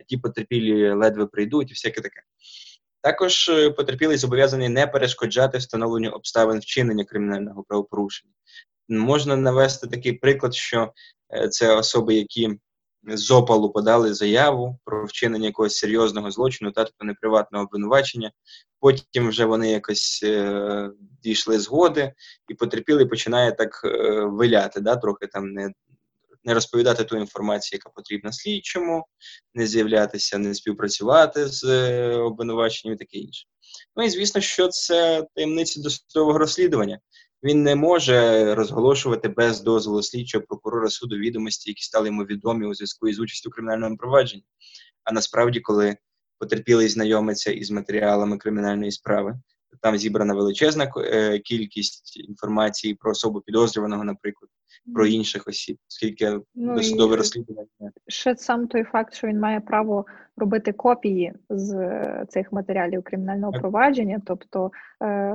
а ті потерпілі ледве прийдуть, і всяке таке. Також потерпілий зобов'язаний не перешкоджати встановленню обставин вчинення кримінального правопорушення. Можна навести такий приклад, що Е, це особи, які з опалу подали заяву про вчинення якогось серйозного злочину, та тобто неприватного обвинувачення. Потім вже вони якось е, дійшли згоди, і потерпілий починає так е, виляти, да, трохи там не не розповідати ту інформацію, яка потрібна слідчому, не з'являтися, не співпрацювати з е, обвинуваченням і таке інше. Ну і звісно, що це таємниця досудового розслідування він не може розголошувати без дозволу слідчого прокурора суду відомості, які стали йому відомі у зв'язку із участю у кримінальному провадженні. А насправді, коли потерпілий знайомиться із матеріалами кримінальної справи, там зібрана величезна е, кількість інформації про особу підозрюваного, наприклад, про інших осіб, оскільки ну, досудове розслідування. Ще сам той факт, що він має право робити копії з е, цих матеріалів кримінального так. провадження, тобто е,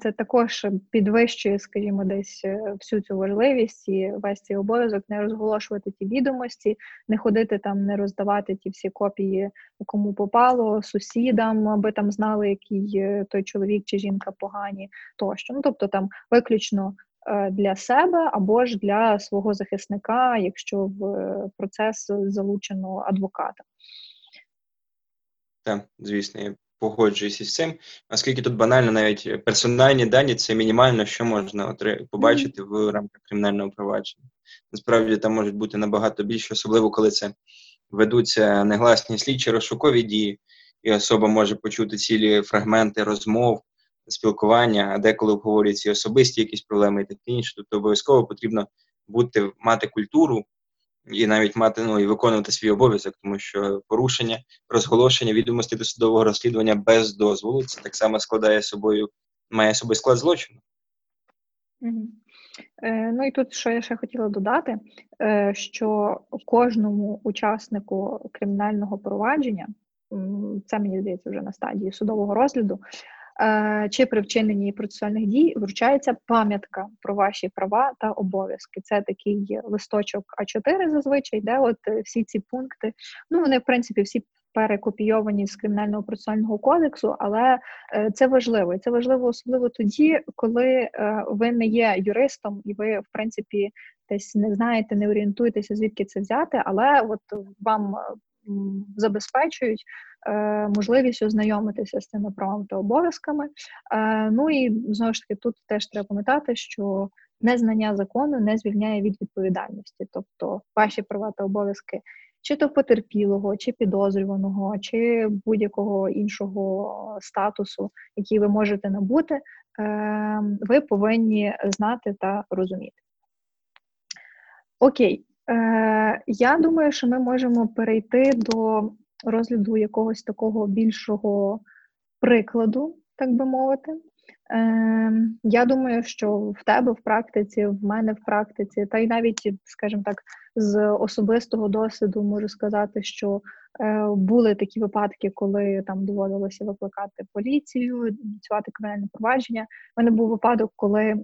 це також підвищує, скажімо, десь е, всю цю важливість і весь цей обов'язок не розголошувати ті відомості, не ходити там, не роздавати ті всі копії, кому попало, сусідам, аби там знали, який той чоловік чи жінка погані, тощо. Ну тобто там виключно для себе або ж для свого захисника, якщо в е, процес залучено адвоката. Так, звісно, я погоджуюся з цим, оскільки тут банально навіть персональні дані це мінімально, що можна побачити в рамках кримінального провадження. Насправді там можуть бути набагато більше, особливо коли це ведуться негласні слідчі розшукові дії, і особа може почути цілі фрагменти розмов, спілкування, а деколи обговорюються особисті якісь проблеми і таке інше. Тобто обов'язково потрібно бути мати культуру і навіть мати ну і виконувати свій обов'язок, тому що порушення, розголошення відомостей до судового розслідування без дозволу це так само складає собою, має собою склад злочину. Е, ну і тут, що я ще хотіла додати, е, що кожному учаснику кримінального провадження, це мені здається вже на стадії судового розгляду, чи при вчиненні процесуальних дій вручається пам'ятка про ваші права та обов'язки. Це такий листочок А4 зазвичай, де от е, всі ці пункти, ну вони в принципі всі. Перекопійовані з кримінального процесуального кодексу, але е, це важливо. І це важливо особливо тоді, коли ви не є юристом, і ви, в принципі, десь не знаєте, не орієнтуєтеся, звідки це взяти, але от вам забезпечують е, можливість ознайомитися з цими правами та обов'язками. Е, ну і знову ж таки, тут теж треба пам'ятати, що незнання закону не звільняє від відповідальності, тобто ваші права та обов'язки. Чи то потерпілого, чи підозрюваного, чи будь-якого іншого статусу, який ви можете набути, е, ви повинні знати та розуміти. Окей, Е, Я думаю, що ми можемо перейти до розгляду якогось такого більшого прикладу, так би мовити. Е, Я думаю, що в тебе в практиці, в мене в практиці, та й навіть, скажімо так, з особистого досвіду можу сказати, що е, були такі випадки, коли там доводилося викликати поліцію, ініціювати кримінальне провадження. У мене був випадок, коли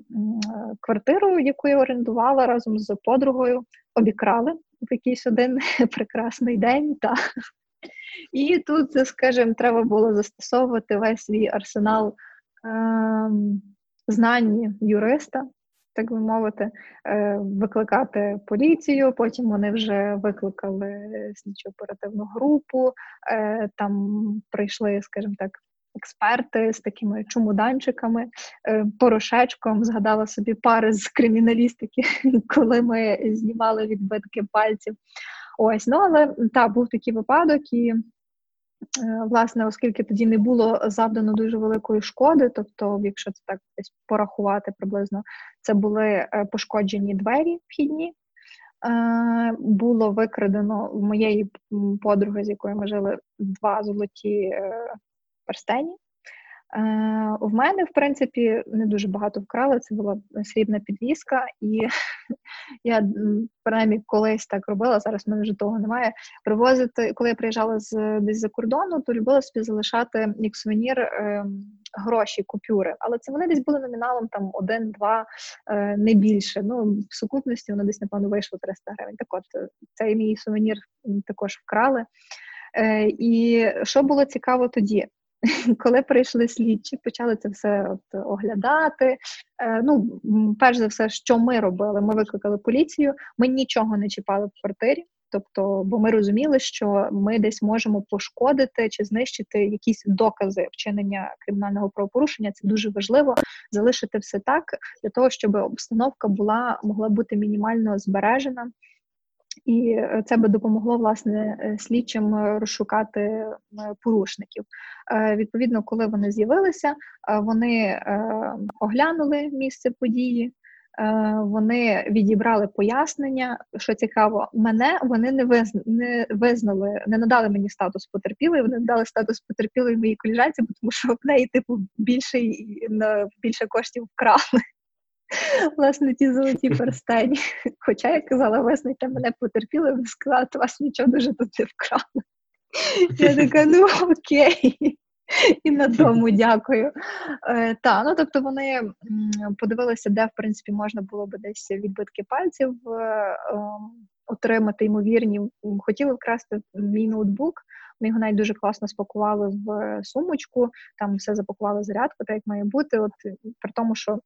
квартиру, яку я орендувала разом з подругою, обікрали в якийсь один прекрасний день. Та. І тут, скажімо, треба було застосовувати весь свій арсенал ем, знанні юриста, так би мовити, е, викликати поліцію. Потім вони вже викликали слідчо оперативну групу, е, там прийшли, скажімо так. Експерти з такими чумуданчиками, е, порошечком згадала собі пари з криміналістики, коли ми знімали відбитки пальців. Ось, ну але та був такий випадок, і власне, оскільки тоді не було завдано дуже великої шкоди, тобто, якщо це так десь порахувати приблизно, це були пошкоджені двері вхідні. Було викрадено в моєї подруги, з якою ми жили, два золоті перстені. В мене, в принципі, не дуже багато вкрали. Це була срібна підвіска, і я принаймні колись так робила. Зараз в мене вже того немає. Привозити, коли я приїжджала з десь за кордону, то любила собі залишати як сувенір е, гроші, купюри. Але це вони десь були номіналом там один-два, е, не більше. Ну в сукупності воно десь напевно вийшло 300 гривень. Так, от цей мій сувенір також вкрали. Е, І що було цікаво тоді? коли прийшли слідчі, почали це все от оглядати. Е, ну, перш за все, що ми робили? Ми викликали поліцію, ми нічого не чіпали в квартирі. Тобто, бо ми розуміли, що ми десь можемо пошкодити чи знищити якісь докази вчинення кримінального правопорушення. Це дуже важливо залишити все так для того, щоб обстановка була могла бути мінімально збережена і е, це би допомогло власне е, слідчим е, розшукати порушників. Відповідно, коли вони з'явилися, вони оглянули місце події. Вони відібрали пояснення, що цікаво, мене вони не визна, не визнали, не надали мені статус потерпілої. Вони надали статус потерпілої моїй коліжанці, тому що в неї типу більше більше коштів вкрали. Власне, ті золоті перстені. Хоча я казала, визнайте мене потерпіли, вони сказали, то вас нічого дуже тут не вкрали. Я така, ну окей. І на тому дякую. Е, Та, ну тобто вони подивилися, де в принципі можна було би десь відбитки пальців е, е, отримати, ймовірні. Хотіли вкрасти мій ноутбук. Ми його навіть дуже класно спакували в сумочку, там все запакували зарядку, так як має бути. От при тому, що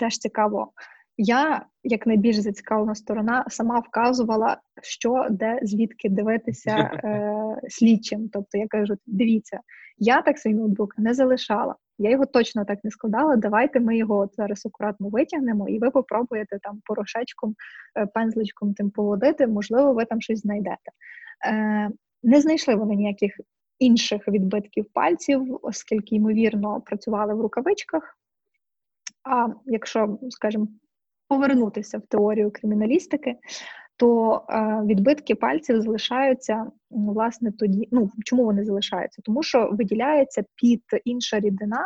теж цікаво. Я, як найбільш зацікавлена сторона, сама вказувала, що де звідки дивитися е, слідчим. Тобто я кажу: дивіться, я так свій ноутбук не залишала. Я його точно так не складала. Давайте ми його от зараз акуратно витягнемо, і ви попробуєте там порошечком, е, пензличком тим поводити. Можливо, ви там щось знайдете. Е, Не знайшли вони ніяких інших відбитків пальців, оскільки ймовірно працювали в рукавичках. А якщо, скажімо, повернутися в теорію криміналістики, то е, відбитки пальців залишаються власне тоді. Ну чому вони залишаються? Тому що виділяється під інша рідина,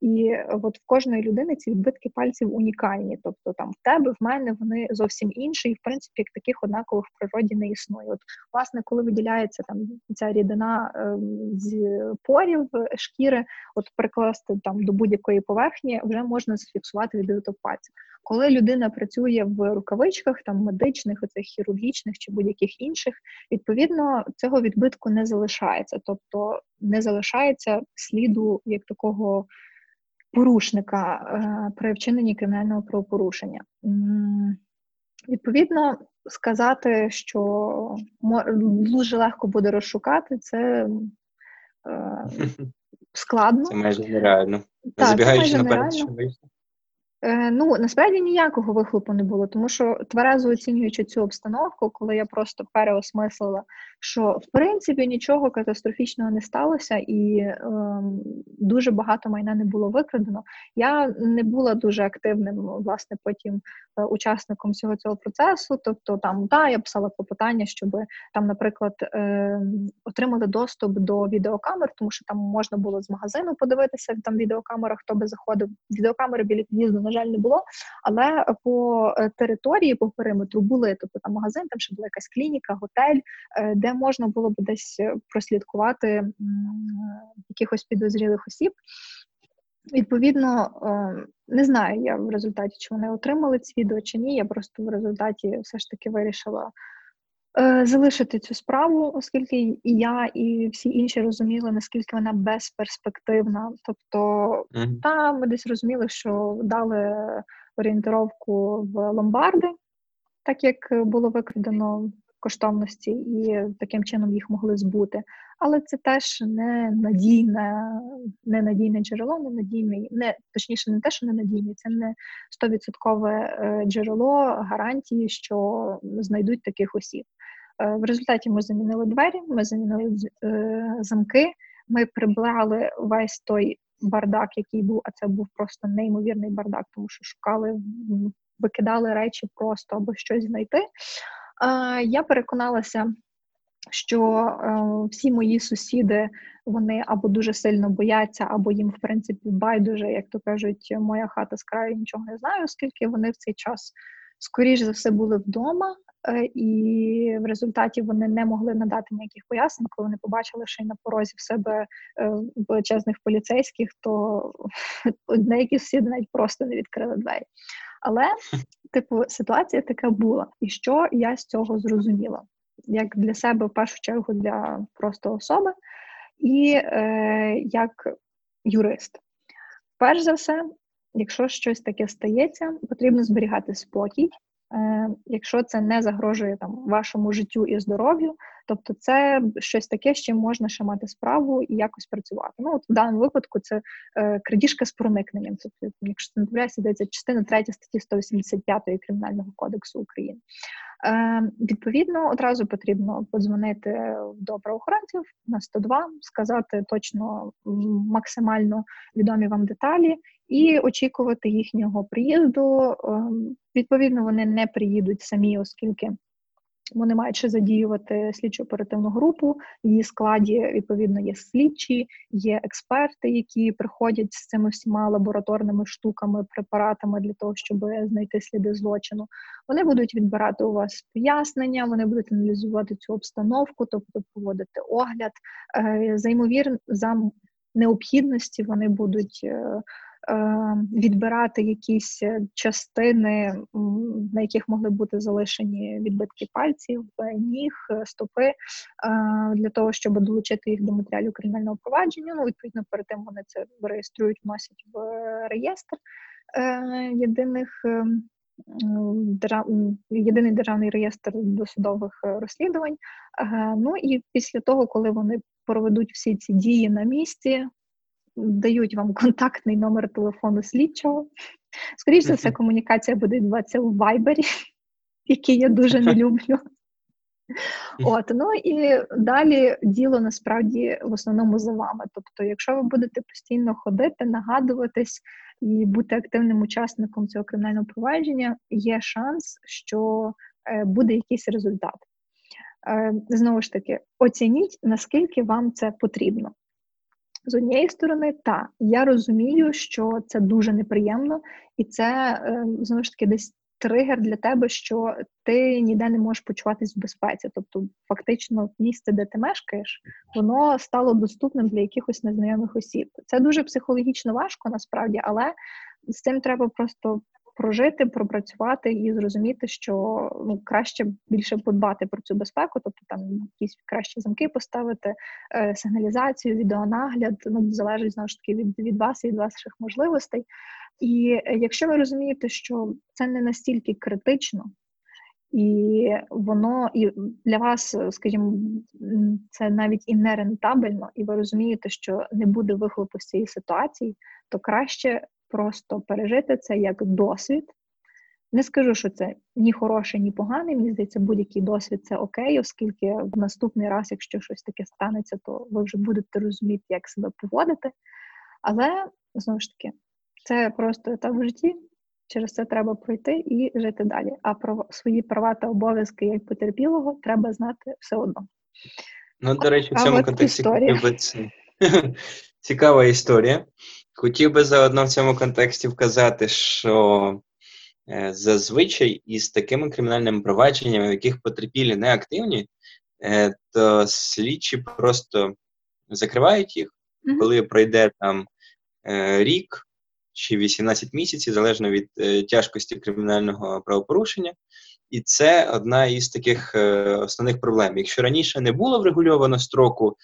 і от в кожної людини ці відбитки пальців унікальні. Тобто там в тебе, в мене вони зовсім інші, і в принципі таких однакових в природі не існує. От, власне, коли виділяється там ця рідина е, з порів шкіри, от прикласти там до будь-якої поверхні, вже можна зафіксувати відбиток пальців. Коли людина працює в рукавичках, там медичних, оцих хірургічних чи будь-яких інших, відповідно цього відбитку не залишається, тобто не залишається сліду як такого порушника е, при вчиненні кримінального правопорушення. Відповідно, сказати, що дуже легко буде розшукати, це е, складно. Це майже нереально. Так, Забігаючи наперед, що вийшло. Е, ну насправді ніякого вихлопу не було, тому що тверезо оцінюючи цю обстановку, коли я просто переосмислила, що в принципі нічого катастрофічного не сталося, і е, дуже багато майна не було викрадено. Я не була дуже активним, власне, потім е, учасником всього цього процесу. Тобто, там да, я писала клопотання, щоб там, наприклад, е, отримали доступ до відеокамер, тому що там можна було з магазину подивитися там відеокамера, хто би заходив. Відеокамери біля під'їзду на жаль, не було. Але по е, території, по периметру були тобто там магазин, там ще була якась клініка, готель, е, де можна було б десь е, прослідкувати якихось підозрілих осіб. Відповідно, не знаю я в результаті, чи вони отримали ці відео чи ні. Я просто в результаті все ж таки вирішила залишити цю справу, оскільки і я, і всі інші розуміли, наскільки вона безперспективна. Тобто, Мгм. та ми десь розуміли, що дали орієнтировку в ломбарди, так як було викрадено коштовності, і таким чином їх могли збути. Але це теж не надійне, не надійне джерело, не надійний, не точніше, не те, що не надійний, це не стовідсоткове е, джерело гарантії, що знайдуть таких осіб. Е, В результаті ми замінили двері, ми замінили е, замки, ми прибрали весь той бардак, який був, а це був просто неймовірний бардак, тому що шукали, викидали речі просто аби щось знайти. Я переконалася, що е, всі мої сусіди вони або дуже сильно бояться, або їм, в принципі, байдуже, як то кажуть, моя хата з краю нічого не знаю, оскільки вони в цей час, скоріш за все, були вдома, е, і в результаті вони не могли надати ніяких пояснень, коли вони побачили, що й на порозі в себе е, величезних поліцейських, то деякі сусіди навіть просто не відкрили двері. Але, типу, ситуація така була. І що я з цього зрозуміла? Як для себе, в першу чергу, для просто особи, і е, як юрист. Перш за все, якщо щось таке стається, потрібно зберігати спокій. Е, якщо це не загрожує там вашому життю і здоров'ю, тобто це щось таке, з чим можна ще мати справу і якось працювати. Ну от в даному випадку це е, крадіжка з проникненням. Тобто, якщо не помиляюся, йдеться частина 3 статті 185 Кримінального кодексу України. Е, відповідно, одразу потрібно подзвонити до правоохоронців на 102, сказати точно максимально відомі вам деталі і очікувати їхнього приїзду. Е, відповідно, вони не приїдуть самі, оскільки вони мають ще задіювати слідчо оперативну групу. В її складі відповідно є слідчі, є експерти, які приходять з цими всіма лабораторними штуками, препаратами для того, щоб знайти сліди злочину. Вони будуть відбирати у вас пояснення, вони будуть аналізувати цю обстановку, тобто проводити огляд. Е, За ймовір, за необхідності вони будуть. Е, е, Відбирати якісь частини, на яких могли бути залишені відбитки пальців, е, ніг, е, стопи, е, для того, щоб долучити їх до матеріалів кримінального провадження. Ну, відповідно, перед тим вони це реєструють, вносять в е, реєстр е, єдиних е, держав... єдиний державний реєстр досудових е, розслідувань. Е, Ну і після того, коли вони проведуть всі ці дії на місці, дають вам контактний номер телефону слідчого. Скоріше за все, комунікація буде відбуватися в Вайбері, який я дуже не люблю. От, ну і далі діло насправді в основному за вами. Тобто, якщо ви будете постійно ходити, нагадуватись і бути активним учасником цього кримінального провадження, є шанс, що е, буде якийсь результат. Е, знову ж таки, оцініть, наскільки вам це потрібно. З однієї сторони, та я розумію, що це дуже неприємно, і це е, знову ж таки десь тригер для тебе, що ти ніде не можеш почуватись в безпеці. Тобто, фактично, місце, де ти мешкаєш, воно стало доступним для якихось незнайомих осіб. Це дуже психологічно важко насправді, але з цим треба просто прожити, пропрацювати і зрозуміти, що ну краще більше подбати про цю безпеку, тобто там якісь кращі замки поставити, е, сигналізацію, відеонагляд. Ну залежить знову ж таки від, від вас і від ваших можливостей. І е, якщо ви розумієте, що це не настільки критично, і воно і для вас, скажімо, це навіть і не рентабельно, і ви розумієте, що не буде вихлопу з цієї ситуації, то краще просто пережити це як досвід. Не скажу, що це ні хороше, ні погане. Мені здається, будь-який досвід це окей, оскільки в наступний раз, якщо щось таке станеться, то ви вже будете розуміти, як себе поводити. Але знову ж таки, це просто етап в житті. Через це треба пройти і жити далі. А про свої права та обов'язки як потерпілого треба знати все одно. Ну, до речі, в цьому от контексті хотів би цікава історія. Хотів би заодно в цьому контексті вказати, що е, зазвичай із такими кримінальними провадженнями, в яких потерпілі не активні, е, то слідчі просто закривають їх, коли пройде там е, рік чи 18 місяців, залежно від е, тяжкості кримінального правопорушення. І це одна із таких е, основних проблем. Якщо раніше не було врегульовано строку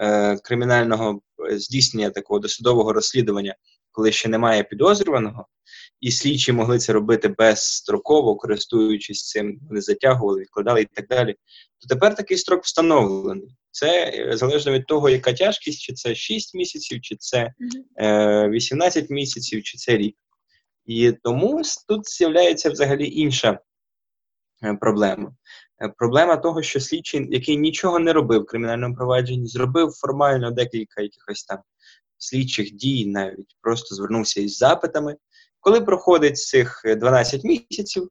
е, кримінального е, здійснення такого досудового розслідування, коли ще немає підозрюваного, і слідчі могли це робити безстроково, користуючись цим, вони затягували, відкладали і так далі, то тепер такий строк встановлений. Це е, залежно від того, яка тяжкість, чи це 6 місяців, чи це е, 18 місяців, чи це рік. І тому тут з'являється взагалі інша проблема. Е, проблема того, що слідчий, який нічого не робив в кримінальному провадженні, зробив формально декілька якихось там слідчих дій, навіть просто звернувся із запитами. Коли проходить цих 12 місяців,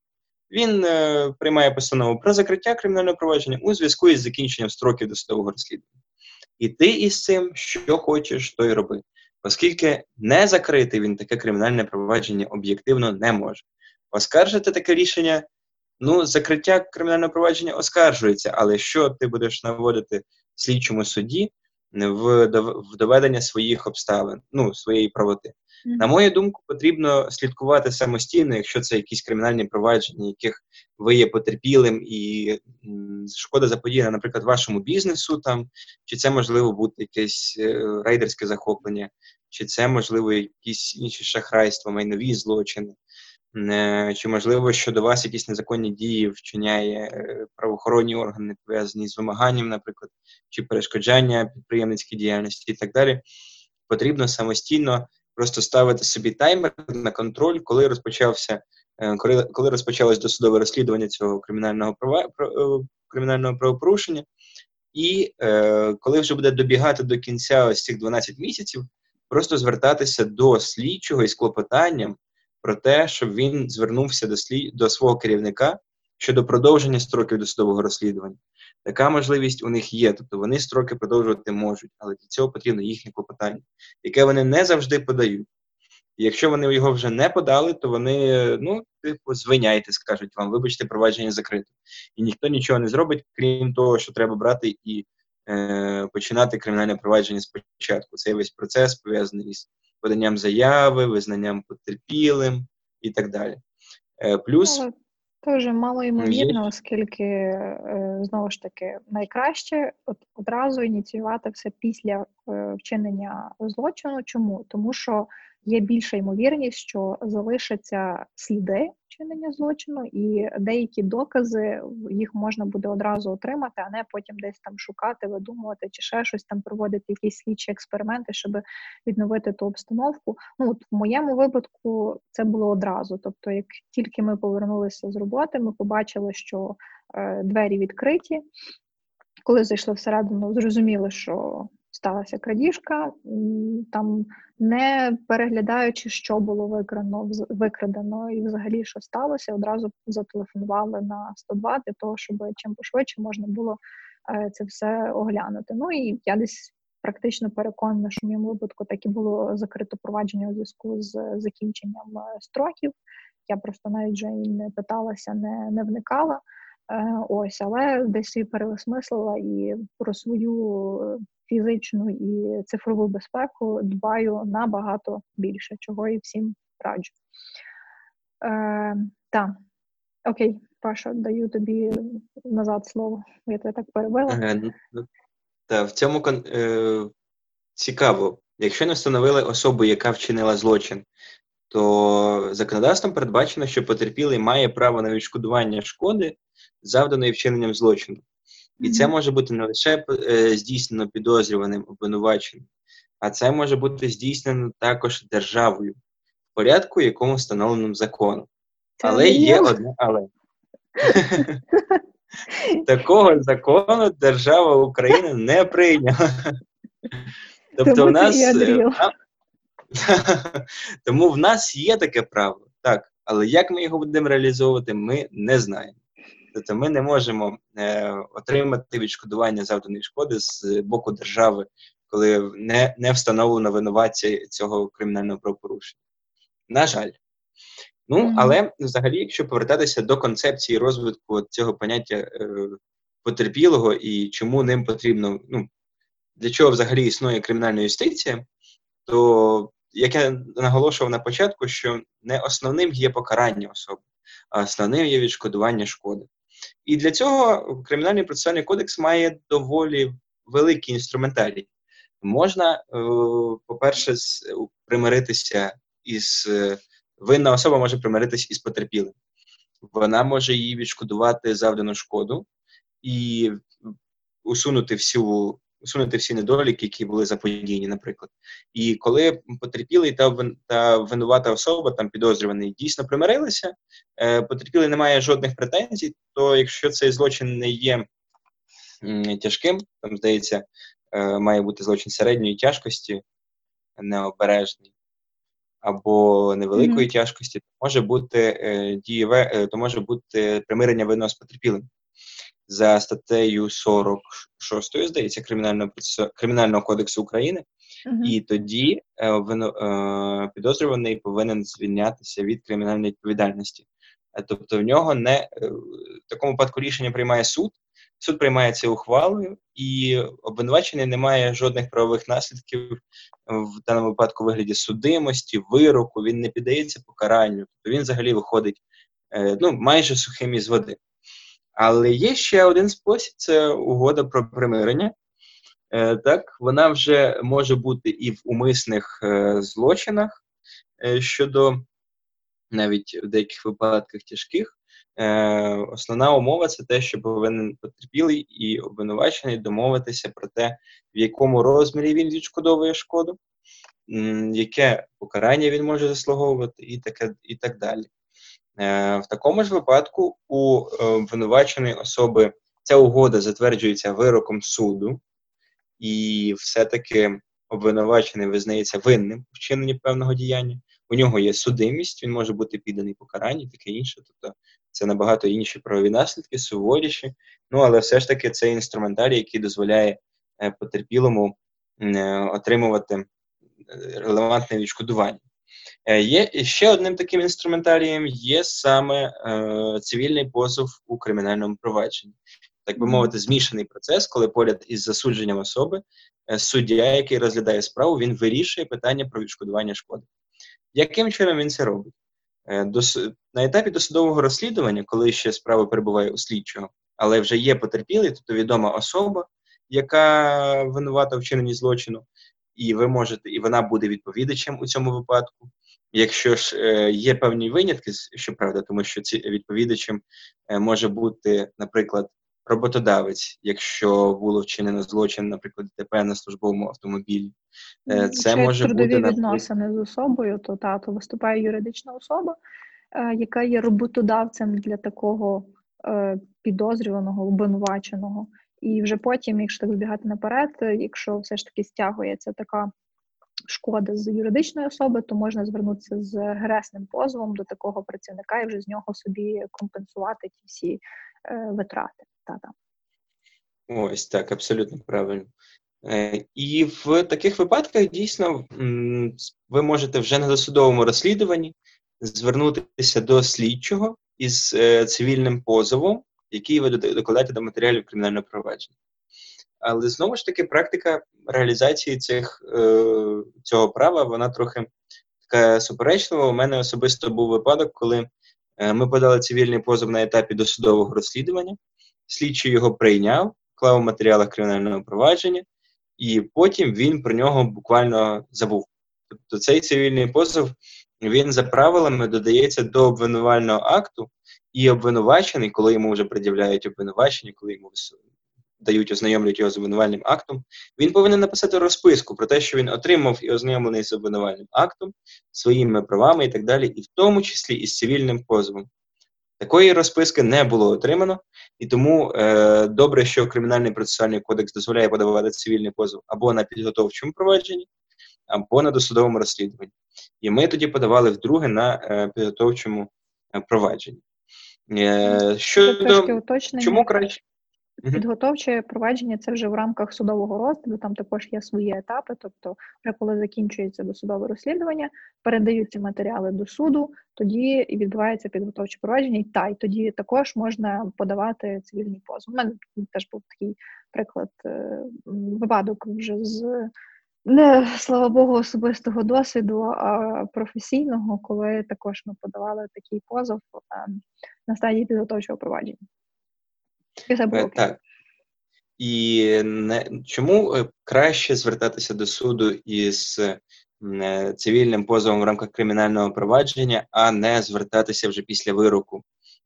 він е, приймає постанову про закриття кримінального провадження у зв'язку із закінченням строків досудового розслідування. І ти із цим, що хочеш, то й роби. Оскільки не закрити він таке кримінальне провадження об'єктивно не може. Оскаржити таке рішення, ну, закриття кримінального провадження оскаржується, але що ти будеш наводити слідчому суді в доведення своїх обставин, ну, своєї правоти? На мою думку, потрібно слідкувати самостійно, якщо це якісь кримінальні провадження, яких ви є потерпілим, і шкода заподіяна, наприклад, вашому бізнесу, там чи це можливо бути якесь е, рейдерське захоплення, чи це можливо якісь інші шахрайства, майнові злочини, чи можливо щодо вас якісь незаконні дії вчиняє е, правоохоронні органи, пов'язані з вимаганням, наприклад, чи перешкоджання підприємницькій діяльності і так далі. Потрібно самостійно просто ставити собі таймер на контроль, коли розпочався, е, коли, коли розпочалось досудове розслідування цього кримінального права е, кримінального правопорушення, і е, коли вже буде добігати до кінця ось цих 12 місяців, просто звертатися до слідчого із клопотанням про те, щоб він звернувся до слід до свого керівника щодо продовження строків досудового розслідування. Така можливість у них є, тобто вони строки продовжувати можуть, але для цього потрібно їхнє клопотання, яке вони не завжди подають. Якщо вони його вже не подали, то вони, ну, типу, звиняйте, скажуть вам, вибачте, провадження закрите. І ніхто нічого не зробить, крім того, що треба брати і е, починати кримінальне провадження спочатку. Цей весь процес пов'язаний з поданням заяви, визнанням потерпілим і так далі. Е, плюс Теж мало ймовірно, оскільки е, знову ж таки найкраще от одразу ініціювати все після е, вчинення злочину. Чому? Тому що є більша ймовірність, що залишаться сліди вчинення злочину, і деякі докази їх можна буде одразу отримати, а не потім десь там шукати, видумувати чи ще щось там проводити, якісь слідчі експерименти, щоб відновити ту обстановку. Ну от в моєму випадку це було одразу. Тобто, як тільки ми повернулися з роботи, ми побачили, що е, двері відкриті. Коли зайшли всередину, зрозуміли, що сталася крадіжка, там не переглядаючи, що було викрано, викрадено і взагалі що сталося, одразу зателефонували на 102 для того, щоб чим пошвидше можна було е, це все оглянути. Ну і я десь практично переконана, що в моєму випадку так і було закрито провадження у зв'язку з закінченням е, строків. Я просто навіть вже і не питалася, не, не вникала. Е, ось, але десь і переосмислила і про свою фізичну і цифрову безпеку дбаю набагато більше, чого і всім раджу. Е, Так, окей, Паша, даю тобі назад слово. Я тебе так перебила. Е, ну, та, в цьому е, цікаво, якщо не встановили особу, яка вчинила злочин, то законодавством передбачено, що потерпілий має право на відшкодування шкоди, завданої вчиненням злочину. І це може бути не лише е, здійснено підозрюваним обвинуваченим, а це може бути здійснено також державою в порядку, якому встановленому законом. Але є одне але. Такого закону держава України не прийняла. Тобто в нас тому в нас є таке право, так, але як ми його будемо реалізовувати, ми не знаємо. Тобто ми не можемо е, отримати відшкодування завданої шкоди з боку держави, коли не не встановлено винуватця цього кримінального правопорушення. На жаль. Ну, але взагалі, якщо повертатися до концепції розвитку цього поняття е, потерпілого і чому ним потрібно, ну, для чого взагалі існує кримінальна юстиція, то як я наголошував на початку, що не основним є покарання особи а основним є відшкодування шкоди. І для цього Кримінальний процесуальний кодекс має доволі великий інструментарій. Можна, е, по-перше, примиритися із е, винна особа може примиритися із потерпілим. Вона може їй відшкодувати завдану шкоду і усунути всю усунути всі недоліки, які були заподіяні, наприклад. І коли потерпілий та та винувата особа, там підозрюваний, дійсно примирилися, е, потерпілий не має жодних претензій, то якщо цей злочин не є м, тяжким, там здається, е, має бути злочин середньої тяжкості, необережний. Або невеликої mm-hmm. тяжкості, то може бути е, дієве, е, то може бути примирення винного з потерпілим за статтею 46, здається, Кримінального Кримінального кодексу України, uh-huh. і тоді е, е, підозрюваний повинен звільнятися від кримінальної відповідальності. Е, тобто в нього не е, в такому випадку рішення приймає суд, суд приймає це ухвалою, і обвинувачений не має жодних правових наслідків в даному випадку вигляді судимості, вироку, він не піддається покаранню, тобто він взагалі виходить ну, майже сухим із води. Але є ще один спосіб це угода про примирення. Е, так, Вона вже може бути і в умисних е, злочинах е, щодо навіть в деяких випадках тяжких. Основна умова це те, що повинен потерпілий і обвинувачений домовитися про те, в якому розмірі він відшкодовує шкоду, яке покарання він може заслуговувати, і таке, і так далі. Е, в такому ж випадку у е, обвинуваченої особи ця угода затверджується вироком суду, і все-таки обвинувачений визнається винним в вчиненні певного діяння. У нього є судимість, він може бути підданий покаранні, таке інше. Тобто це набагато інші правові наслідки, суворіші. Ну але все ж таки це інструментарій, який дозволяє е, потерпілому отримувати релевантне відшкодування. Е, є ще одним таким інструментарієм є саме е, цивільний позов у кримінальному провадженні, так би мовити, змішаний процес, коли поряд із засудженням особи е, суддя, який розглядає справу, він вирішує питання про відшкодування шкоди. Яким чином він це робить? Е, на етапі досудового розслідування, коли ще справа перебуває у слідчого, але вже є потерпілий, тобто відома особа, яка винувата в вчиненні злочину, і ви можете, і вона буде відповідачем у цьому випадку. Якщо ж е, є певні винятки, щоправда, тому що ці відповідачем е, може бути, наприклад, роботодавець, якщо було вчинено злочин, наприклад, ДТП на службовому автомобілі, е, це Якщо може трудові бути відносини з особою, то та то виступає юридична особа, яка є роботодавцем для такого підозрюваного, обвинуваченого. І вже потім, якщо так збігати наперед, якщо все ж таки стягується така шкода з юридичної особи, то можна звернутися з гресним позовом до такого працівника і вже з нього собі компенсувати ті всі е, витрати. Та-та. Ось так, абсолютно правильно. Е, і в таких випадках дійсно ви можете вже на досудовому розслідуванні звернутися до слідчого із е, цивільним позовом, який ви докладаєте до матеріалів кримінального провадження. Але знову ж таки, практика реалізації цих, е, цього права вона трохи така суперечлива. У мене особисто був випадок, коли е, ми подали цивільний позов на етапі досудового розслідування, слідчий його прийняв, клав у матеріалах кримінального провадження, і потім він про нього буквально забув. Тобто цей цивільний позов він за правилами додається до обвинувального акту, і обвинувачений, коли йому вже пред'являють обвинувачення, коли йому дають, ознайомлюють його з обвинувальним актом, він повинен написати розписку про те, що він отримав і ознайомлений з обвинувальним актом, своїми правами і так далі, і в тому числі із цивільним позовом. Такої розписки не було отримано, і тому е, добре, що Кримінальний процесуальний кодекс дозволяє подавати цивільний позов або на підготовчому провадженні, або на досудовому розслідуванні. І ми тоді подавали вдруге на е, підготовчому е, провадженні. Е, щодо чому краще? Підготовче провадження це вже в рамках судового розгляду, там також є свої етапи. Тобто, вже коли закінчується досудове розслідування, передаються матеріали до суду, тоді відбувається підготовче провадження, і та й тоді також можна подавати цивільний позов. У мене теж був такий приклад, е, випадок вже з не слава Богу, особистого досвіду, а професійного, коли також ми подавали такий позов ем, на стадії підготовчого провадження. Е, Так. І не чому е, краще звертатися до суду із е, цивільним позовом в рамках кримінального провадження, а не звертатися вже після вироку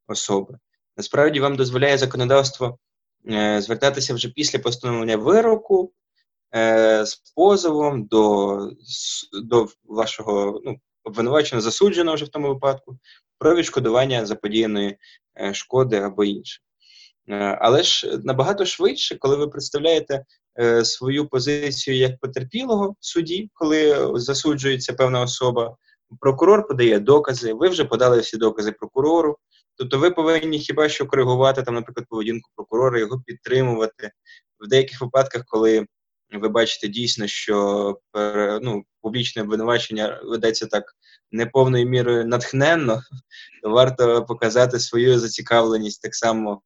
особи? Насправді вам дозволяє законодавство звертатися вже після постановлення вироку з позовом до, до вашого ну, обвинуваченого засудженого вже в тому випадку про відшкодування заподіяної шкоди або інше. Е, але ж набагато швидше, коли ви представляєте е, свою позицію як потерпілого в суді, коли засуджується певна особа, прокурор подає докази, ви вже подали всі докази прокурору. Тобто ви повинні хіба що коригувати там, наприклад, поведінку прокурора, його підтримувати в деяких випадках, коли ви бачите дійсно, що ну, публічне обвинувачення ведеться так неповною мірою натхненно, то варто показати свою зацікавленість так само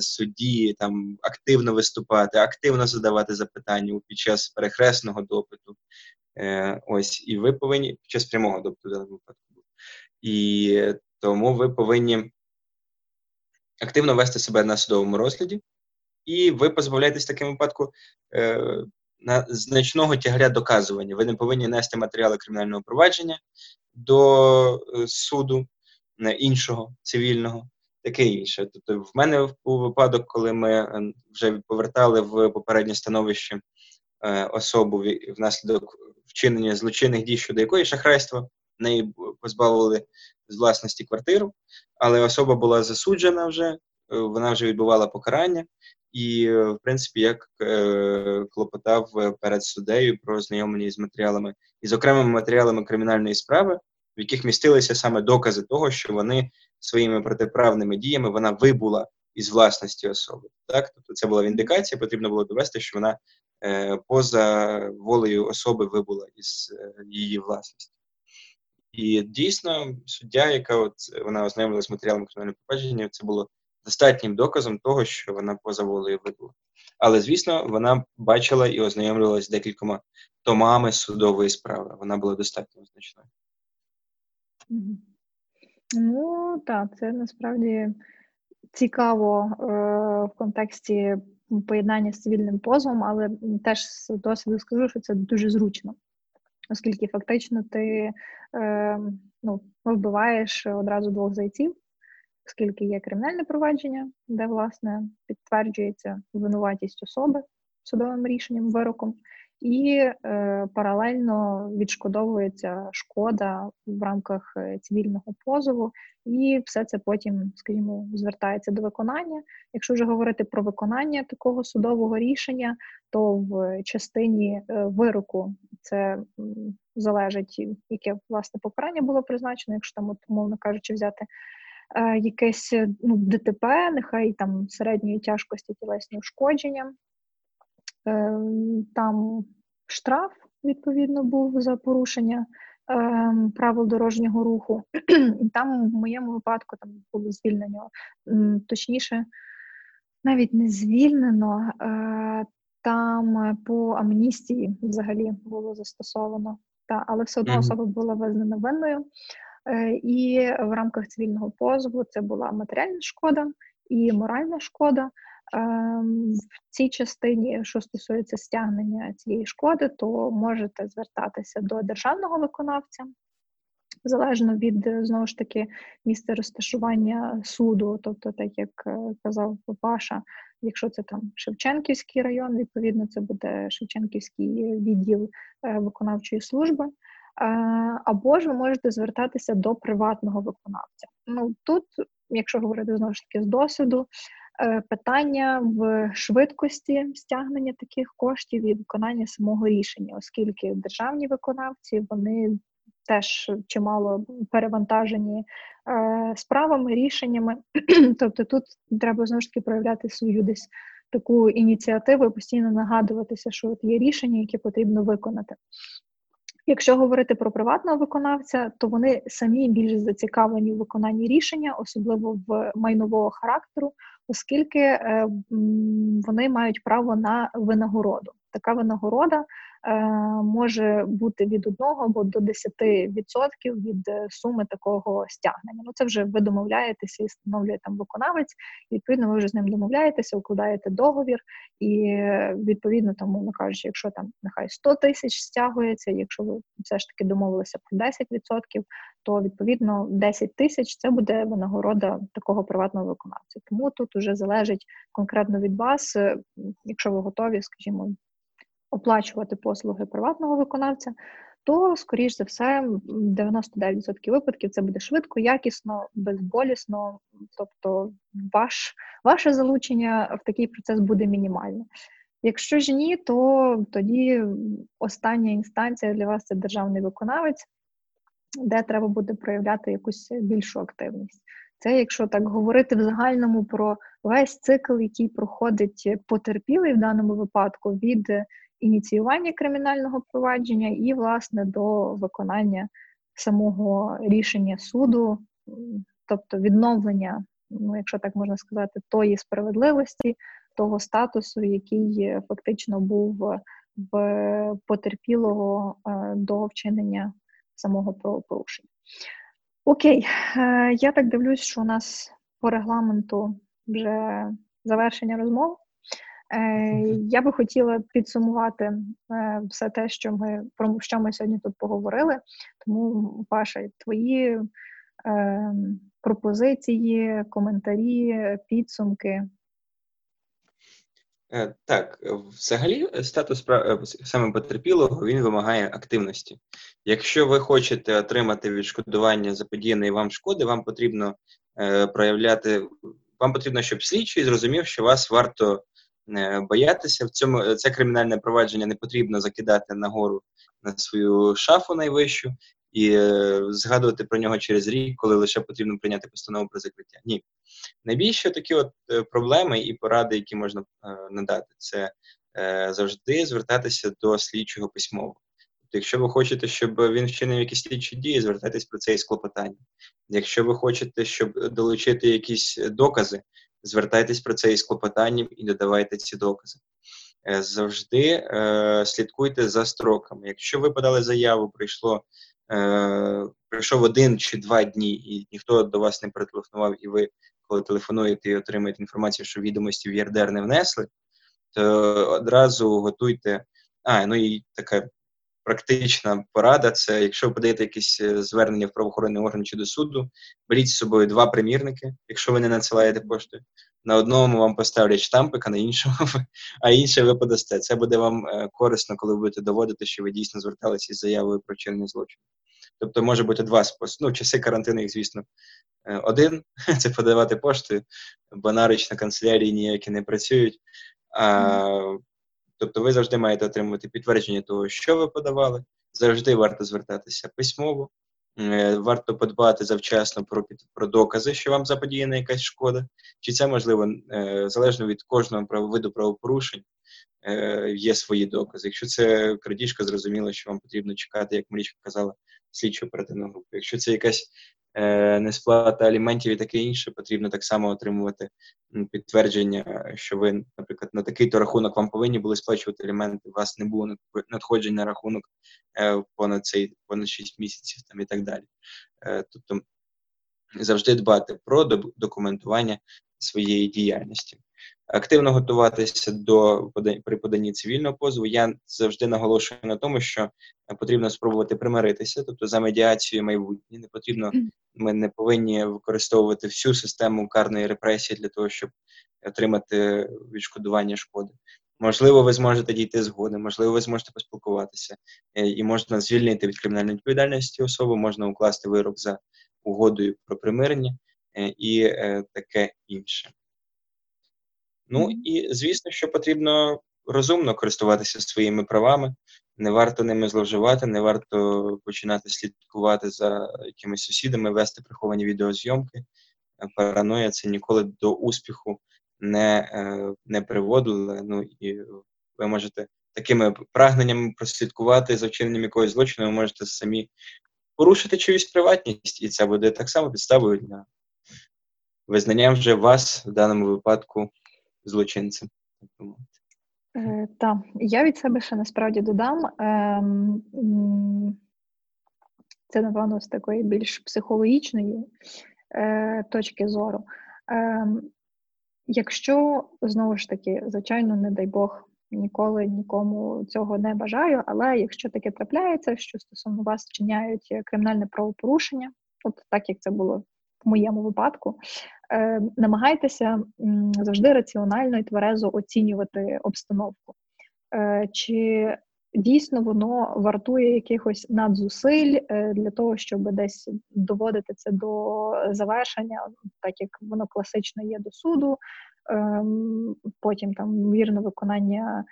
судді там активно виступати, активно задавати запитання під час перехресного допиту. Е, ось, і ви повинні під час прямого допиту в випадку. І тому ви повинні активно вести себе на судовому розгляді, і ви позбавляєтесь в такому випадку е, на значного тягаря доказування. Ви не повинні нести матеріали кримінального провадження до е, суду іншого цивільного таке інше. Тобто, в мене був випадок, коли ми е, вже повертали в попереднє становище е, особу внаслідок вчинення злочинних дій, щодо якої шахрайства неї позбавили з власності квартиру, але особа була засуджена вже, е, вона вже відбувала покарання. І, в принципі, як е, клопотав перед суддею про знайомлення з матеріалами і з окремими матеріалами кримінальної справи, в яких містилися саме докази того, що вони своїми протиправними діями вона вибула із власності особи. Так, тобто це була віндикація, потрібно було довести, що вона е, поза волею особи вибула із е, її власності. І дійсно, суддя, яка от вона ознайомилася з матеріалом кримінального провадження, це було достатнім доказом того, що вона поза волею вибула. Але, звісно, вона бачила і ознайомлювалася декількома томами судової справи. Вона була достатньо значною. Ну так, це насправді цікаво е, в контексті поєднання з цивільним позовом, але теж з досвіду скажу, що це дуже зручно, оскільки фактично ти е, ну, вбиваєш одразу двох зайців, оскільки є кримінальне провадження, де власне підтверджується винуватість особи судовим рішенням, вироком і е, паралельно відшкодовується шкода в рамках е, цивільного позову, і все це потім, скажімо, звертається до виконання. Якщо вже говорити про виконання такого судового рішення, то в частині е, вироку це залежить, яке власне покарання було призначено, якщо там, от, умовно кажучи, взяти. Е, якесь ну, ДТП, нехай там середньої тяжкості тілесні ушкодження, там штраф відповідно був за порушення ем, правил дорожнього руху. Там в моєму випадку там було звільнено, точніше, навіть не звільнено, е, там по амністії взагалі було застосовано. Та, але все одно особа була визнана винною. Е, і в рамках цивільного позову це була матеріальна шкода і моральна шкода. В цій частині, що стосується стягнення цієї шкоди, то можете звертатися до державного виконавця. Залежно від знову ж таки місця розташування суду, тобто, так як е, казав Паша, якщо це там Шевченківський район, відповідно це буде Шевченківський відділ е, виконавчої служби, е, або ж ви можете звертатися до приватного виконавця. Ну тут, якщо говорити знову ж таки з досвіду, питання в швидкості стягнення таких коштів і виконання самого рішення, оскільки державні виконавці вони теж чимало перевантажені е, справами, рішеннями. тобто тут треба знову ж таки проявляти свою десь таку ініціативу і постійно нагадуватися, що от є рішення, які потрібно виконати. Якщо говорити про приватного виконавця, то вони самі більш зацікавлені в виконанні рішення, особливо в майнового характеру, оскільки е, вони мають право на винагороду, така винагорода може бути від 1 або до 10% від е, суми такого стягнення. Ну це вже ви домовляєтеся і встановлює там виконавець. І, відповідно, ви вже з ним домовляєтеся, укладаєте договір, і е, відповідно, там, мовно кажучи, якщо там нехай 100 тисяч стягується, якщо ви все ж таки домовилися про 10%, то відповідно 10 тисяч це буде винагорода такого приватного виконавця. Тому тут уже залежить конкретно від вас, е, якщо ви готові, скажімо, оплачувати послуги приватного виконавця, то, скоріш за все, 99% випадків це буде швидко, якісно, безболісно, тобто ваш, ваше залучення в такий процес буде мінімальне. Якщо ж ні, то тоді остання інстанція для вас це державний виконавець, де треба буде проявляти якусь більшу активність. Це якщо так говорити в загальному про весь цикл, який проходить потерпілий в даному випадку від ініціювання кримінального провадження і, власне, до виконання самого рішення суду, тобто відновлення, ну, якщо так можна сказати, тої справедливості, того статусу, який фактично був в потерпілого е, до вчинення самого правопорушення. Окей, е, я так дивлюсь, що у нас по регламенту вже завершення розмов. Е, я би хотіла підсумувати е, все те, що ми про що ми сьогодні тут поговорили. Тому, Паша, твої е, пропозиції, коментарі, підсумки. Так, взагалі, статус саме потерпілого він вимагає активності. Якщо ви хочете отримати відшкодування заподіяної вам шкоди, вам потрібно проявляти, вам потрібно, щоб слідчий зрозумів, що вас варто боятися. В цьому це кримінальне провадження не потрібно закидати нагору на свою шафу найвищу і е, згадувати про нього через рік, коли лише потрібно прийняти постанову про закриття. Ні. Найбільше такі от е, проблеми і поради, які можна е, надати, це е, завжди звертатися до слідчого письмово. Тобто, якщо ви хочете, щоб він вчинив якісь слідчі дії, звертайтесь про це із клопотанням. Якщо ви хочете, щоб долучити якісь докази, звертайтесь про це із клопотанням і додавайте ці докази. Е, завжди е, слідкуйте за строками. Якщо ви подали заяву, прийшло е, прийшов один чи два дні, і ніхто до вас не перетелефонував, і ви, коли телефонуєте і отримаєте інформацію, що відомості в ЄРДР не внесли, то одразу готуйте. А, ну і така практична порада: це якщо ви подаєте якесь е, звернення в правоохоронний орган чи до суду, беріть з собою два примірники, якщо ви не надсилаєте поштою. На одному вам поставлять штампик, а на іншому, а інше ви подасте. Це буде вам е, корисно, коли ви будете доводити, що ви дійсно зверталися із заявою про чинний злочин. Тобто може бути два способи. Ну, часи карантину, їх, звісно, е, один це подавати поштою, бо нарич канцелярії ніякі не працюють. А, Тобто ви завжди маєте отримувати підтвердження того, що ви подавали. Завжди варто звертатися письмово, е, варто подбати завчасно про про докази, що вам заподіяна якась шкода. Чи це можливо е, залежно від кожного виду правопорушень, є свої докази. Якщо це крадіжка, зрозуміло, що вам потрібно чекати, як Марічка казала, слідчу оперативну групу. Якщо це якась е, несплата аліментів і таке інше, потрібно так само отримувати підтвердження, що ви, наприклад, на такий-то рахунок вам повинні були сплачувати аліменти, у вас не було надходжень на рахунок е, понад цей понад 6 місяців там і так далі. Е, тобто завжди дбати про документування своєї діяльності активно готуватися до при поданні цивільного позову. Я завжди наголошую на тому, що потрібно спробувати примиритися, тобто за медіацією майбутнє. Не потрібно, ми не повинні використовувати всю систему карної репресії для того, щоб отримати відшкодування шкоди. Можливо, ви зможете дійти згоди, можливо, ви зможете поспілкуватися, е, і можна звільнити від кримінальної відповідальності особу, можна укласти вирок за угодою про примирення е, і е, таке інше. Ну і звісно, що потрібно розумно користуватися своїми правами, не варто ними зловживати, не варто починати слідкувати за якимись сусідами, вести приховані відеозйомки. Параноя це ніколи до успіху не е, не приводило. Ну і ви можете такими прагненнями прослідкувати за вчиненням якогось злочину, ви можете самі порушити чиюсь приватність, і це буде так само підставою для визнання вже вас в даному випадку злочинцем. Е, та, я від себе ще насправді додам. Ем, це, напевно, з такої більш психологічної е, точки зору. Ем, якщо знову ж таки, звичайно, не дай Бог, ніколи нікому цього не бажаю, але якщо таке трапляється, що стосовно вас вчиняють кримінальне правопорушення, от так як це було моєму випадку, е, намагайтеся завжди раціонально і тверезо оцінювати обстановку. Е, чи дійсно воно вартує якихось надзусиль е, для того, щоб десь доводити це до завершення, так як воно класично є до суду, ем, потім там вірне виконання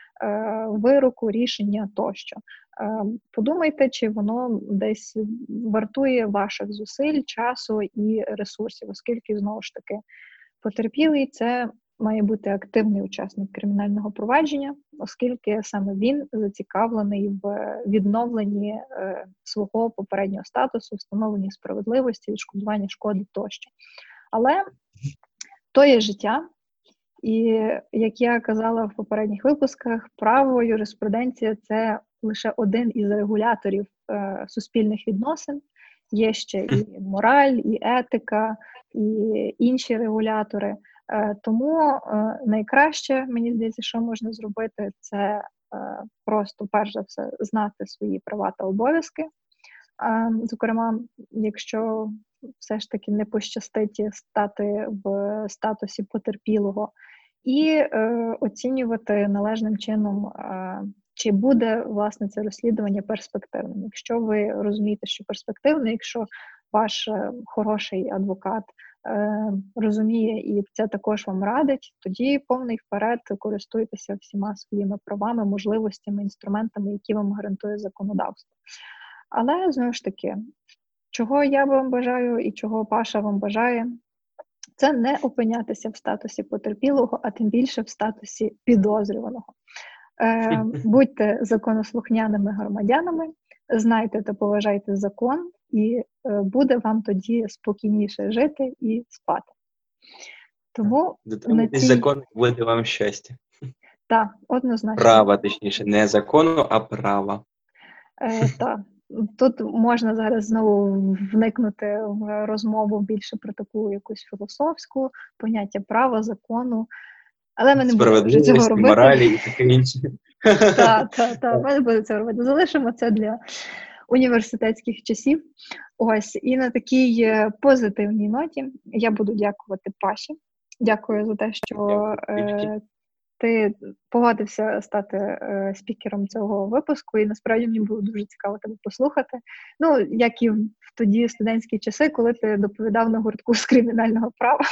вироку, рішення тощо. Подумайте, чи воно десь вартує ваших зусиль, часу і ресурсів, оскільки знову ж таки потерпілий це має бути активний учасник кримінального провадження, оскільки саме він зацікавлений в відновленні е, свого попереднього статусу, встановленні справедливості, відшкодування шкоди тощо. Але то є життя. І як я казала в попередніх випусках, право юриспруденція це лише один із регуляторів е, суспільних відносин. Є ще і мораль, і етика, і інші регулятори. Е, тому е, найкраще, мені здається, що можна зробити, це е, просто перш за все знати свої права та обов'язки. Зокрема, якщо все ж таки не пощастить стати в статусі потерпілого, і оцінювати належним чином, чи буде власне це розслідування перспективним. Якщо ви розумієте, що перспективне, якщо ваш хороший адвокат Е, розуміє і це також вам радить, тоді повний вперед користуйтеся всіма своїми правами, можливостями, інструментами, які вам гарантує законодавство. Але знову ж таки, чого я вам бажаю і чого Паша вам бажає, це не опинятися в статусі потерпілого, а тим більше в статусі підозрюваного. Е, Будьте законослухняними громадянами, знайте та поважайте закон, і е, буде вам тоді спокійніше жити і спати. Тому Дотримуйтесь цій... закон буде вам щастя. Так, однозначно. Права, точніше, не закону, а права. Е, Так. Тут можна зараз знову вникнути в розмову більше про таку якусь філософську поняття права, закону. Але ми не будемо цього робити. моралі і таке інше. Так, так, так, ми не будемо цього робити. Залишимо це для університетських часів. Ось і на такій е, позитивній ноті я буду дякувати Паші. Дякую за те, що е, ти погодився стати е, спікером цього випуску, і насправді мені було дуже цікаво тебе послухати. Ну, як і в тоді студентські часи, коли ти доповідав на гуртку з кримінального права.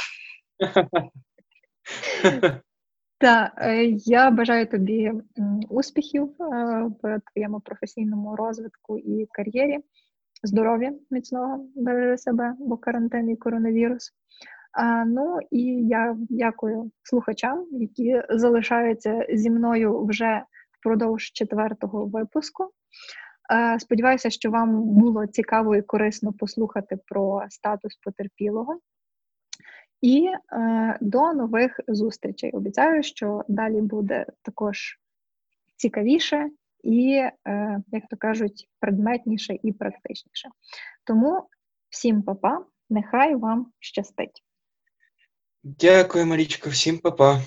Так, е, я бажаю тобі успіхів е, в твоєму професійному розвитку і кар'єрі, здоров'я міцного бережи себе, бо карантин і коронавірус. А, Ну і я дякую слухачам, які залишаються зі мною вже впродовж четвертого випуску. Сподіваюся, що вам було цікаво і корисно послухати про статус потерпілого. І е, до нових зустрічей. Обіцяю, що далі буде також цікавіше і, е, як то кажуть, предметніше і практичніше. Тому всім папа, нехай вам щастить. Дякую, Марічко, всім папа.